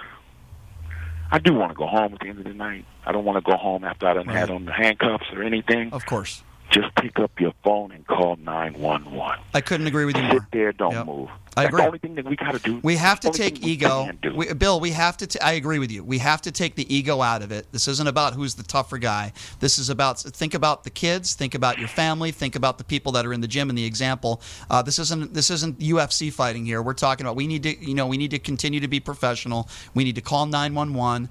I do want to go home at the end of the night. I don't want to go home after I done had on the handcuffs or anything. Of course. Just pick up your phone and call 911. I couldn't agree with you Sit more. there, don't Yep. move. I That's agree. the only thing that we got to do. We have to take ego. We, Bill, we have to. T- I agree with you. We have to take the ego out of it. This isn't about who's the tougher guy. This is about think about the kids, think about your family, think about the people that are in the gym. And the example. Uh, this isn't this isn't UFC fighting here. We're talking about we need to you know we need to continue to be professional. We need to call nine one one.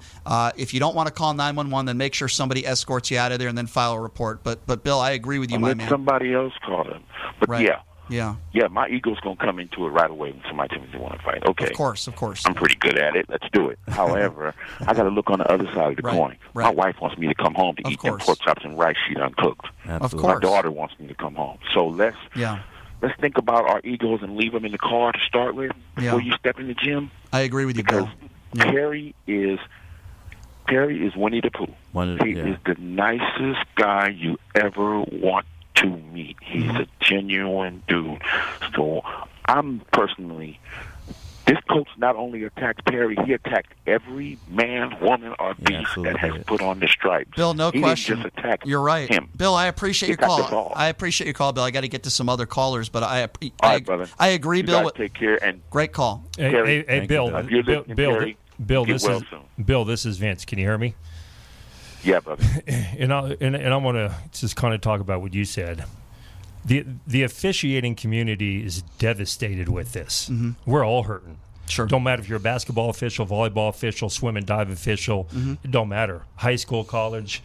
If you don't want to call nine one one, then make sure somebody escorts you out of there and then file a report. But but Bill, I agree with you, Or my man. somebody else call them. But Right. yeah, Yeah. Yeah, my ego's gonna come into it right away when somebody tells me they want to fight. Okay, Of course, of course. I'm pretty good at it. Let's do it. However, I got to look on the other side of the Right, coin. My wife wants me to come home to Of eat them pork chops and rice she done cooked. Of course. My daughter wants me to come home. So let's Yeah. let's think about our egos and leave them in the car to start with before Yeah. you step in the gym. I agree with you, because Bill. Perry is Perry is Winnie the Pooh. One of he yeah. is the nicest guy you ever want to meet. He's Mm-hmm. a genuine dude. So I'm personally this coach not only attacked Perry, he attacked every man, woman, or beast that has put on the stripes. Bill, no he question. Didn't just attack You're right. him. Bill, I appreciate He your got call. I appreciate your call, Bill. I got to get to some other callers, but I All I, right, brother. I agree, You Bill. guys with- take care and Great call. Hey, Terry, hey, hey, thank you, Bill, brother. You're Bill, Bill, Terry, Bill, get this well is soon. Bill. This is Vince. Can you hear me? Yeah, brother. and I and, and I want to just kind of talk about what you said. the The officiating community is devastated with this. Mhm. We're all hurting. Sure. Don't matter if you're a basketball official, volleyball official, swim and dive official. Mhm. It don't matter. High school, college,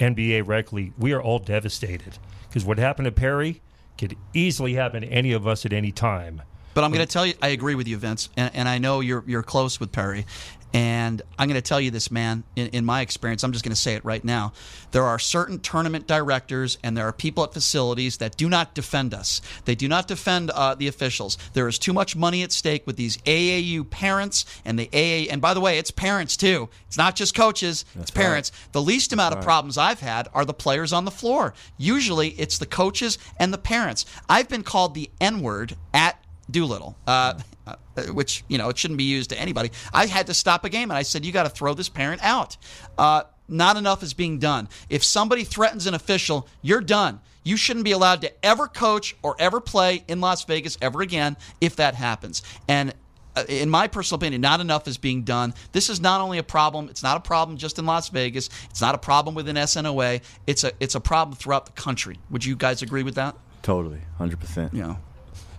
NBA, rec league. We are all devastated because what happened to Perry could easily happen to any of us at any time. But I'm going to tell you, I agree with you, Vince, and, and I know you're you're close with Perry. And I'm going to tell you this, man. In, in my experience, I'm just going to say it right now. There are certain tournament directors, and there are people at facilities that do not defend us. They do not defend uh, the officials. There is too much money at stake with these AAU parents and the AA. And by the way, it's parents too. It's not just coaches. it's right. parents. The least amount of right. problems I've had are the players on the floor. Usually, it's the coaches and the parents. I've been called the N word at Doolittle, uh, uh, which you know it shouldn't be used to anybody. I had to stop a game and I said, "You got to throw this parent out." Uh, not enough is being done. If somebody threatens an official, you're done. You shouldn't be allowed to ever coach or ever play in Las Vegas ever again if that happens. And uh, in my personal opinion, not enough is being done. This is not only a problem; it's not a problem just in Las Vegas. It's not a problem within SNOA. It's a it's a problem throughout the country. Would you guys agree with that? Totally, hundred percent. Yeah.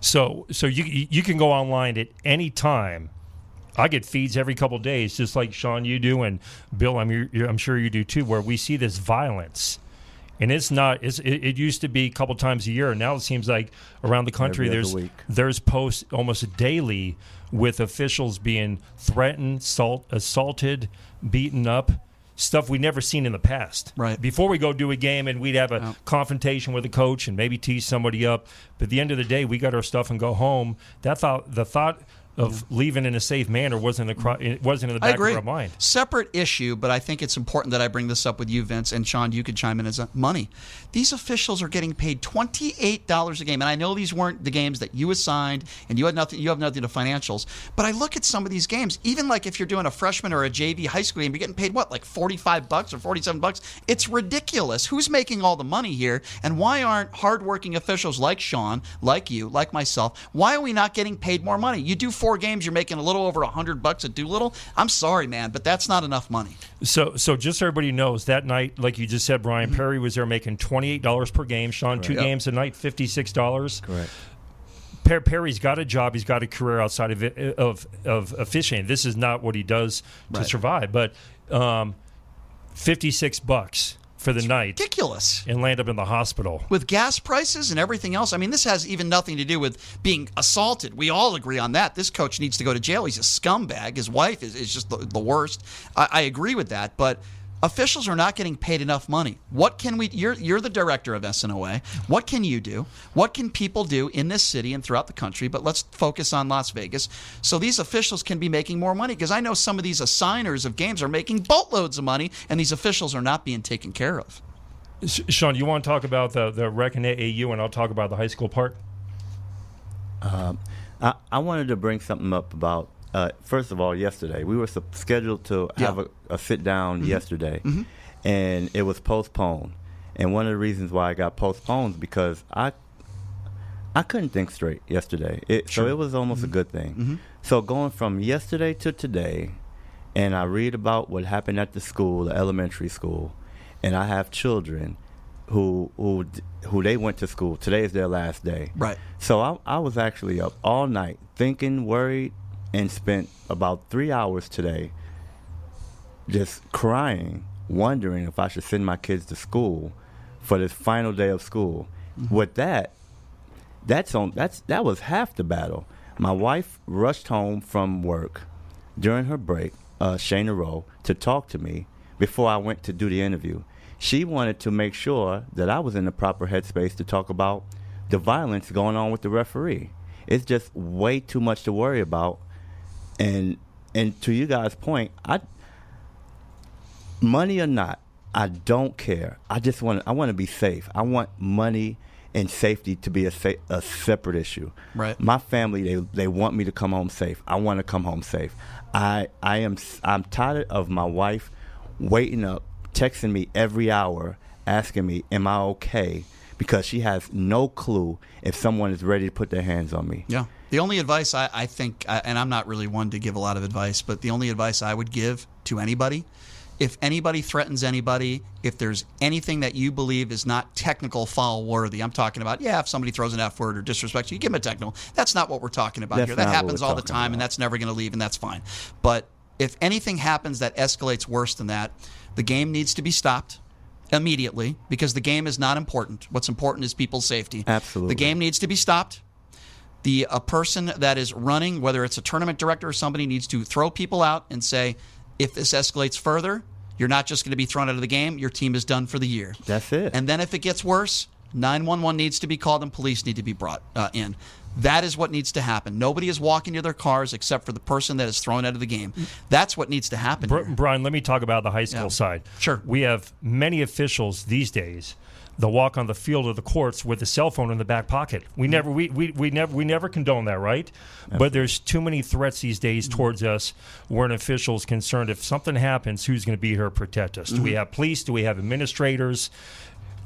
So so you you can go online at any time. I get feeds every couple of days, just like Sean you do, and Bill, I'm I'm sure you do too, where we see this violence, and it's not. It's, it, it used to be a couple times a year, and now it seems like around the country there's week. there's posts almost daily with officials being threatened, salt, assaulted, beaten up. Stuff we never seen in the past. Right. Before we go do a game and we'd have a confrontation with a coach and maybe tease somebody up. But at the end of the day, we got our stuff and go home. That thought, the thought of leaving in a safe manner wasn't in the cro- it wasn't in the back of our mind. Separate issue, but I think it's important that I bring this up with you, Vince, and Sean. You could chime in as a money. These officials are getting paid twenty eight dollars a game, and I know these weren't the games that you assigned, and you had nothing. You have nothing to financials. But I look at some of these games. Even like if you're doing a freshman or a JV high school game, you're getting paid what, like forty five bucks or forty seven bucks. It's ridiculous. Who's making all the money here, and why aren't hardworking officials like Sean, like you, like myself? Why are we not getting paid more money? You do four games, you're making a little over a hundred bucks at Doolittle. I'm sorry, man, but that's not enough money. So, so just so everybody knows, that night, like you just said, Brian Perry was there making twenty eight dollars per game. Sean, two Correct. games a night, fifty six dollars. Correct. Perry's got a job. He's got a career outside of it, of of officiating. This is not what he does to Right. survive. But um, fifty six bucks for the night, Ridiculous. and land up in the hospital. With gas prices and everything else, I mean, this has even nothing to do with being assaulted. We all agree on that. This coach needs to go to jail. He's a scumbag. His wife is, is just the, the worst. I, I agree with that, but officials are not getting paid enough money. What can we? You're you're the director of SNOA. What can you do? What can people do in this city and throughout the country? But let's focus on Las Vegas, so these officials can be making more money. Because I know some of these assigners of games are making boatloads of money, and these officials are not being taken care of. Sh- Sean, you want to talk about the the rec and AAU, and I'll talk about the high school part. Um, I, I wanted to bring something up about. Uh, first of all, yesterday we were scheduled to have a, a sit down Mhm. yesterday, Mhm. and it was postponed. And one of the reasons why it got postponed is because I I couldn't think straight yesterday. It, Sure. So it was almost a good thing. Mhm. So going from yesterday to today, and I read about what happened at the school, the elementary school, and I have children who who who they went to school. Today is their last day. Right. So I, I was actually up all night thinking, worried, and spent about three hours today just crying, wondering if I should send my kids to school for this final day of school. With that, that's on that's that was half the battle. My wife rushed home from work during her break, uh, Shayna Rowe, to talk to me before I went to do the interview. She wanted to make sure that I was in the proper headspace to talk about the violence going on with the referee. It's just way too much to worry about. And and to you guys' point, I money or not, I don't care. I just want I want to be safe. I want money and safety to be a, sa- a separate issue. Right. My family they they want me to come home safe. I want to come home safe. I I am I'm tired of my wife waiting up, texting me every hour, asking me, "Am I okay?" Because she has no clue if someone is ready to put their hands on me. Yeah. The only advice I, I think, and I'm not really one to give a lot of advice, but the only advice I would give to anybody, if anybody threatens anybody, if there's anything that you believe is not technical foul worthy, I'm talking about, yeah, if somebody throws an F word or disrespects you, give them a technical. That's not what we're talking about That's here. That happens all the time, and that's never going to leave, and that's fine. But if anything happens that escalates worse than that, the game needs to be stopped immediately because the game is not important. What's important is people's safety. Absolutely. The game needs to be stopped. The a person that is running, whether it's a tournament director or somebody, needs to throw people out and say, if this escalates further, you're not just going to be thrown out of the game. Your team is done for the year. That's it. And then if it gets worse, 911 needs to be called and police need to be brought uh, in. That is what needs to happen. Nobody is walking to their cars except for the person that is thrown out of the game. That's what needs to happen. Br- Brian, let me talk about the high school Yeah. side. Sure. We have many officials these days that walk on the field of the courts with a cell phone in the back pocket. We never we, we, we never we never condone that, right? But there's too many threats these days towards us where an official is concerned if something happens, who's going to be here to protect us? Do we Mhm. have police? Do we have administrators?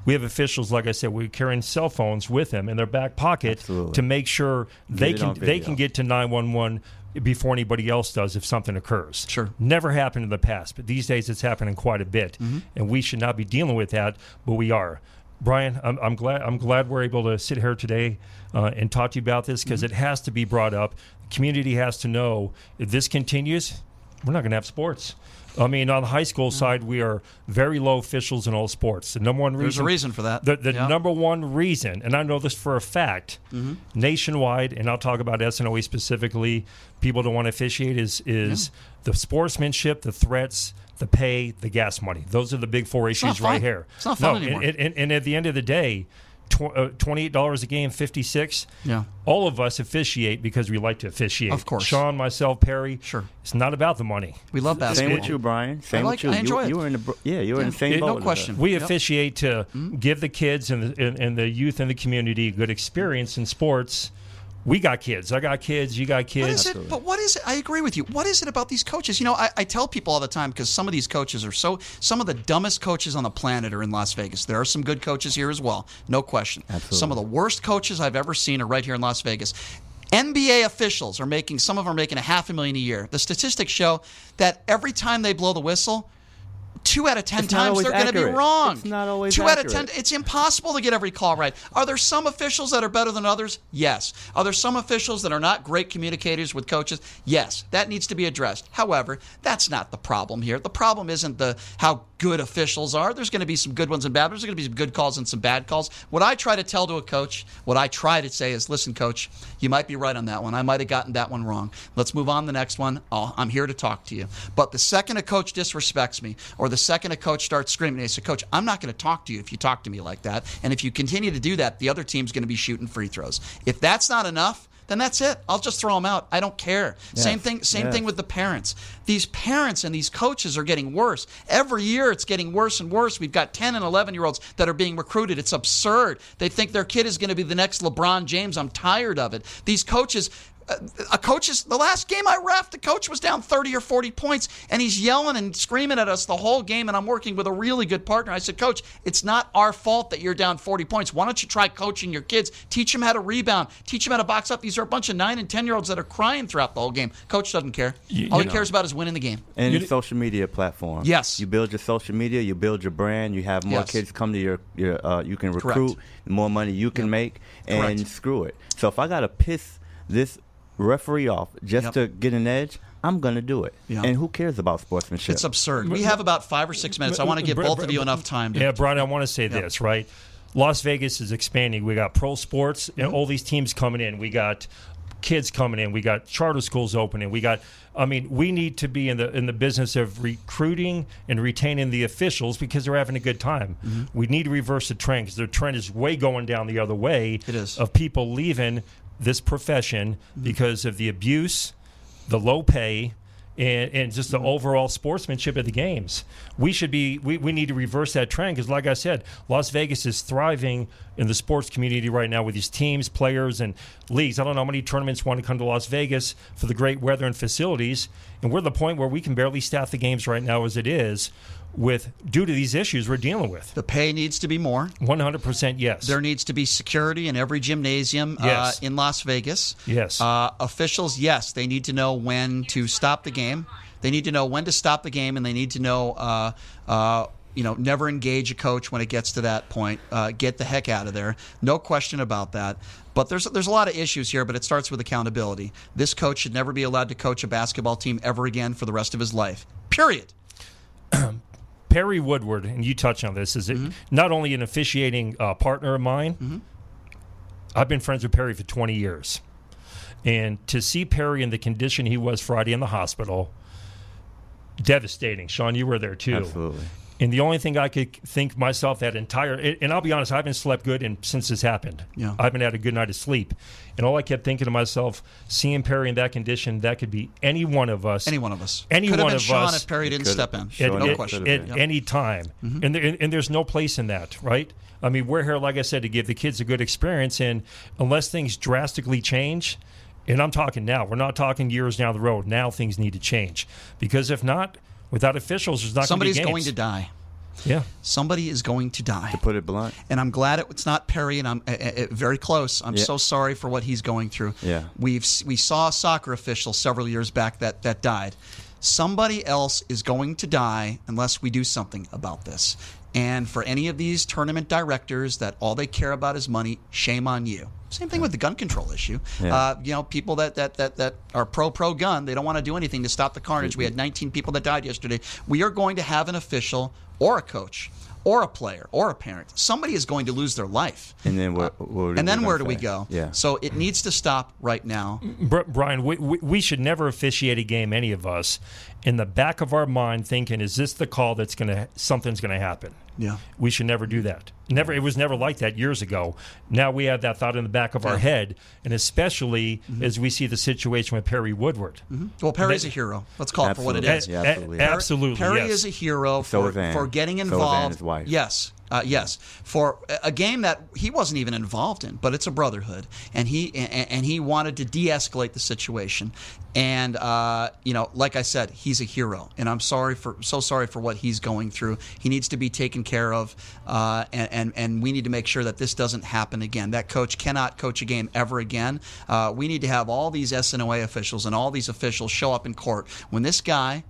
We have officials, like I said, we're carrying cell phones with them in their back pocket to make sure they Get can they can get to 911 before anybody else does if something occurs. Sure. Never happened in the past, but these days it's happening quite a bit, Mhm. and we should not be dealing with that, but we are. Brian, I'm, I'm glad I'm glad we're able to sit here today uh, and talk to you about this because it has to be brought up. The community has to know if this continues, we're not going to have sports. I mean, on the high school side, we are very low officials in all sports. The number one reason There's a reason for that. The, the Yeah. number one reason, and I know this for a fact, Mhm. nationwide, and I'll talk about SNOE specifically. People don't want to officiate is is the sportsmanship, the threats, the pay, the gas money. Those are the big four issues right here. It's not fun no, anymore. And, and, and at the end of the day, tw- uh, twenty-eight dollars a game, fifty-six. Yeah. All of us officiate because we like to officiate. Of course. Sean, myself, Perry. Sure. It's not about the money. We love basketball. Same with you, Brian. Same like- with you. I enjoy you, it. you were in the yeah, you were in the same It- boat. as question. We officiate to give the kids and the, and, and the youth in the community a good experience in sports. We got kids. I got kids. You got kids. is it? But what is it? I agree with you. What is it about these coaches? You know, I, I tell people all the time because some of these coaches are so. Some of the dumbest coaches on the planet are in Las Vegas. There are some good coaches here as well, no question. Absolutely. Some of the worst coaches I've ever seen are right here in Las Vegas. NBA officials are making. Some of them are making a half a million a year. The statistics show that every time they blow the whistle. Two out of ten It's times they're going to be wrong. It's not always Two out of ten. accurate. It's impossible to get every call right. Are there some officials that are better than others? Yes. Are there some officials that are not great communicators with coaches? Yes. That needs to be addressed. However, that's not the problem here. The problem isn't the how good officials are. There's going to be some good ones and bad. There's going to be some good calls and some bad calls. What I try to tell to a coach, what I try to say is, listen, coach, you might be right on that one. I might have gotten that one wrong. Let's move on to the next one. I'm here to talk to you. But the second a coach disrespects me, or the second a coach starts screaming, they say, Coach, I'm not going to talk to you if you talk to me like that. And if you continue to do that, the other team's going to be shooting free throws. If that's not enough, then that's it. I'll just throw them out. I don't care. Same thing. Same yes. thing with the parents. These parents and these coaches are getting worse. Every year it's getting worse and worse. We've got 10 and 11 year olds that are being recruited. It's absurd. They think their kid is going to be the next LeBron James. I'm tired of it. These coaches. Uh, a coach is the last game I ref. The coach was down 30 or 40 points, and he's yelling and screaming at us the whole game. And I'm working with a really good partner. I said, Coach, it's not our fault that you're down 40 points. Why don't you try coaching your kids? Teach them how to rebound. Teach them how to box up. These are a bunch of nine and 10 year olds that are crying throughout the whole game. Coach doesn't care. You- All you he know. cares about is winning the game. Any social media platform. Yes. You build your social media, you build your brand, you have more Yes. kids come to your, your uh, you can recruit, the more money you can make, and Correct. screw it. So if I got to piss this referee off just Yep. to get an edge, I'm going to do it. Yeah. And who cares about sportsmanship? It's absurd. We have about five or six minutes. I want to give both of you enough time to. Yeah, Brian, I want to say Yeah. this, right? Las Vegas is expanding. We got pro sports and mm-hmm. all these teams coming in. We got kids coming in. We got charter schools opening. We got. I mean, we need to be in the in the business of recruiting and retaining the officials because they're having a good time. Mm-hmm. We need to reverse the trend because the trend is way going down the other way. It is of people leaving this profession mm-hmm. because of the abuse, the low pay. And, and just the mm-hmm. overall sportsmanship of the games. We should be, we, we need to reverse that trend because, like I said, Las Vegas is thriving in the sports community right now with these teams, players, and leagues. I don't know how many tournaments want to come to Las Vegas for the great weather and facilities. And we're at the point where we can barely staff the games right now as it is with due to these issues we're dealing with. The pay needs to be more. 100% yes. There needs to be security in every gymnasium Yes. uh, in Las Vegas. Yes. Uh, officials, yes, they need to know when to stop the game. They need to know when to stop the game, and they need to know, uh, uh, you know, never engage a coach when it gets to that point. Uh, get the heck out of there. No question about that. But there's there's a lot of issues here, but it starts with accountability. This coach should never be allowed to coach a basketball team ever again for the rest of his life. Period. Perry Woodward, and you touch on this, is it not only an officiating uh, partner of mine, I've been friends with Perry for 20 years. And to see Perry in the condition he was Friday in the hospital, devastating. Sean, you were there too. Absolutely. And the only thing I could think myself that entire, and I'll be honest, I haven't slept good and since this happened. Yeah. I haven't had a good night of sleep. And all I kept thinking to myself, seeing Perry in that condition, that could be any one of us. Any one of us. Any Could have one been of Sean us. if Perry didn't step in. At, No at- question. at Yep. any time. Mhm. And, there, and, and there's no place in that, right? I mean, we're here, like I said, to give the kids a good experience. And unless things drastically change, and I'm talking now, we're not talking years down the road. Now things need to change. Because if not, without officials, there's not Somebody's going to be somebody's going to die. Yeah. Somebody is going to die. To put it blunt. And I'm glad it, it's not Perry, and I'm uh, uh, very close. I'm Yeah. so sorry for what he's going through. Yeah. We've we saw a soccer official several years back that that died. Somebody else is going to die unless we do something about this. And for any of these tournament directors that all they care about is money, shame on you. Same thing with the gun control issue. Yeah. Uh, you know, people that, that, that, that are pro pro gun, they don't want to do anything to stop the carnage. We had 19 people that died yesterday. We are going to have an official or a coach or a player or a parent. Somebody is going to lose their life. And then where, uh, where and then where gonna do we go? Yeah. So it needs to stop right now. Br- Brian, we, we, we should never officiate a game, any of us, in the back of our mind thinking, is this the call that's going to, something's going to happen? Yeah. We should never do that. Never. It was never like that years ago. Now we have that thought in the back of our head, and especially Mm-hmm. as we see the situation with Perry Woodward. Well, Perry's That- a hero. Let's call it for what it Absolutely. is. A- a- Absolutely. absolutely, Perry yes. is a hero for, for getting So is Ann, involved. his wife. Yes. Uh, yes, for a- game that he wasn't even involved in, but it's a brotherhood, and he and, and he wanted to de-escalate the situation, and uh, you know, like I said, he's a hero, and I'm sorry for so sorry for what he's going through. He needs to be taken care of, uh, and, and and we need to make sure that this doesn't happen again. That coach cannot coach a game ever again. Uh, we need to have all these SNOA officials and all these officials show up in court when this guy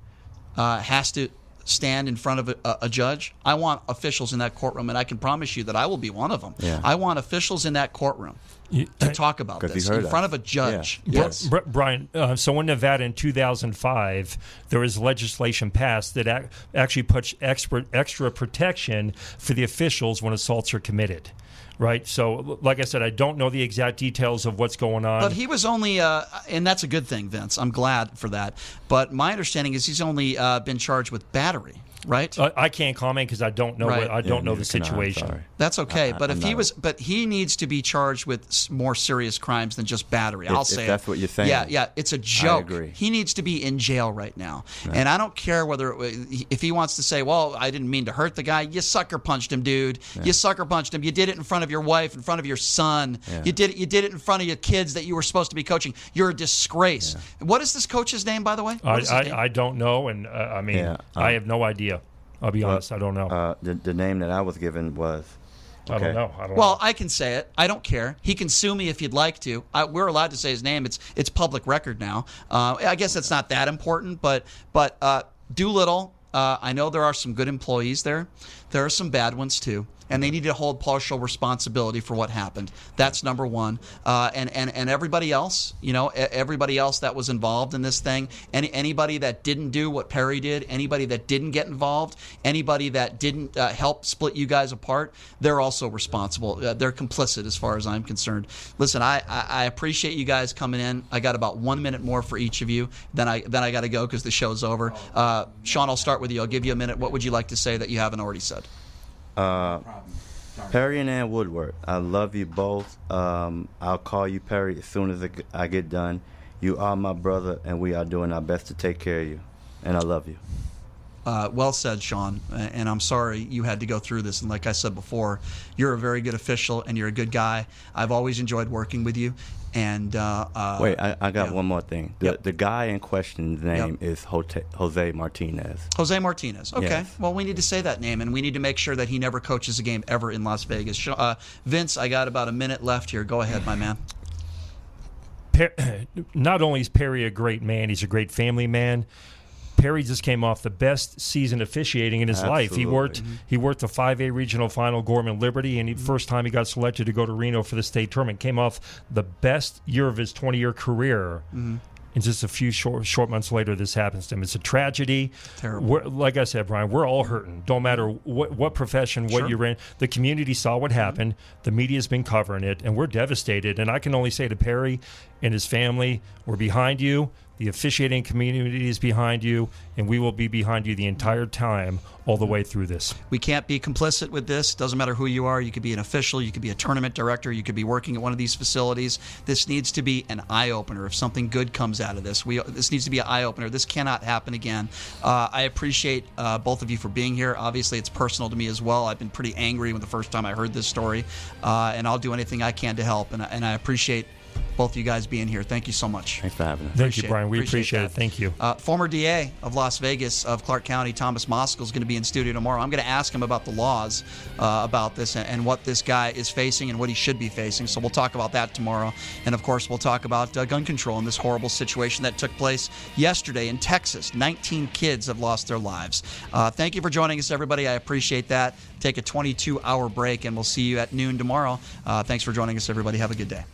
uh, has to stand in front of a, a judge. I want officials in that courtroom, and I can promise you that I will be one of them. Yeah. I want officials in that courtroom to talk about this in us. front of a judge. Bri- Yes. Bri- Brian, uh, so in Nevada in 2005, there was legislation passed that ac- actually puts extra, extra protection for the officials when assaults are committed. Right. So, like I said, I don't know the exact details of what's going on. But he was only, uh, and that's a good thing, Vince. I'm glad for that. But my understanding is he's only uh, been charged with battery, right? I, I can't comment because I don't know. Right. What, I don't know the situation. That's okay, I- but I'm if he not- was, but he needs to be charged with more serious crimes than just battery. If- I'll if say that's it. what you're saying. Yeah, yeah, it's a joke. agree. He needs to be in jail right now, and I don't care whether if he wants to say, "Well, I didn't mean to hurt the guy." You sucker punched him, dude. You sucker punched him. You did it in front of your wife, in front of your son. Yeah. You did it. You did it in front of your kids that you were supposed to be coaching. You're a disgrace. What is this coach's name, by the way? I, What is his name? I, I don't know, and uh, I mean, Yeah, I um, have no idea. I'll be honest, I don't know. Uh, the, the name that I was given was. I don't know. I don't Well, I can say it. I don't care. He can sue me if he'd like to. I, we're allowed to say his name. It's it's public record now. Uh, I guess it's not that important, but but uh, Doolittle. Uh, I know there are some good employees there. There are some bad ones too. And they need to hold partial responsibility for what happened. That's number one. Uh, and and and everybody else, you know, everybody else that was involved in this thing, any anybody that didn't do what Perry did, anybody that didn't get involved, anybody that didn't uh, help split you guys apart, they're also responsible. Uh, they're complicit as far as I'm concerned. Listen, I, I I appreciate you guys coming in. I got about one minute more for each of you. Then I then I got to go because the show's over. Uh, Sean, I'll start with you. I'll give you a minute. What would you like to say that you haven't already said? Uh, Perry and Ann Woodward, I love you both. Um, I'll call you Perry as soon as I get- done. You are my brother, and we are doing our best to take care of you. And I love you. Uh, well said, Sean. And I'm sorry you had to go through this. And like I said before, you're a very good official and you're a good guy. I've always enjoyed working with you. And uh, uh, Wait, I, I got yeah. one more thing. The, the guy in question's name is Jose, Jose Martinez. Jose Martinez. Okay. Yes. Well, we need to say that name, and we need to make sure that he never coaches a game ever in Las Vegas. Uh, Vince, I got about a minute left here. Go ahead, my man. Per- not only is Perry a great man, he's a great family man. Perry just came off the best season officiating in his life. He worked he worked the 5A regional final Gorman Liberty and he, first time he got selected to go to Reno for the state tournament came off the best year of his 20-year career. Mhm. And just a few short short months later, this happens to him. It's a tragedy. Terrible. We're, like I said, Brian, we're all hurting. Don't matter what, what profession, what Sure. you're in. The community saw what happened. The media's been covering it, and we're devastated. And I can only say to Perry and his family, we're behind you. The officiating community is behind you, and we will be behind you the entire time, all the way through this. We can't be complicit with this. It Doesn't matter who you are. You could be an official. You could be a tournament director. You could be working at one of these facilities. This needs to be an eye opener. If something good comes out of this, we this needs to be an eye opener. This cannot happen again. Uh, I appreciate uh, both of you for being here. Obviously, it's personal to me as well. I've been pretty angry when the first time I heard this story, uh, and I'll do anything I can to help. And, and I appreciate both you guys being here. Thank you so much. Thanks for having us. Thank Appreciate you, Brian. We appreciate, that. it. Thank you. Uh, former DA of Las Vegas, of Clark County, Thomas Moskal, is going to be in studio tomorrow. I'm going to ask him about the laws uh, about this and, and what this guy is facing and what he should be facing. So we'll talk about that tomorrow. And of course, we'll talk about uh, gun control and this horrible situation that took place yesterday in Texas. 19 kids have lost their lives. Uh, thank you for joining us, everybody. I appreciate that. Take a 22 hour break, and we'll see you at noon tomorrow. Uh, thanks for joining us, everybody. Have a good day.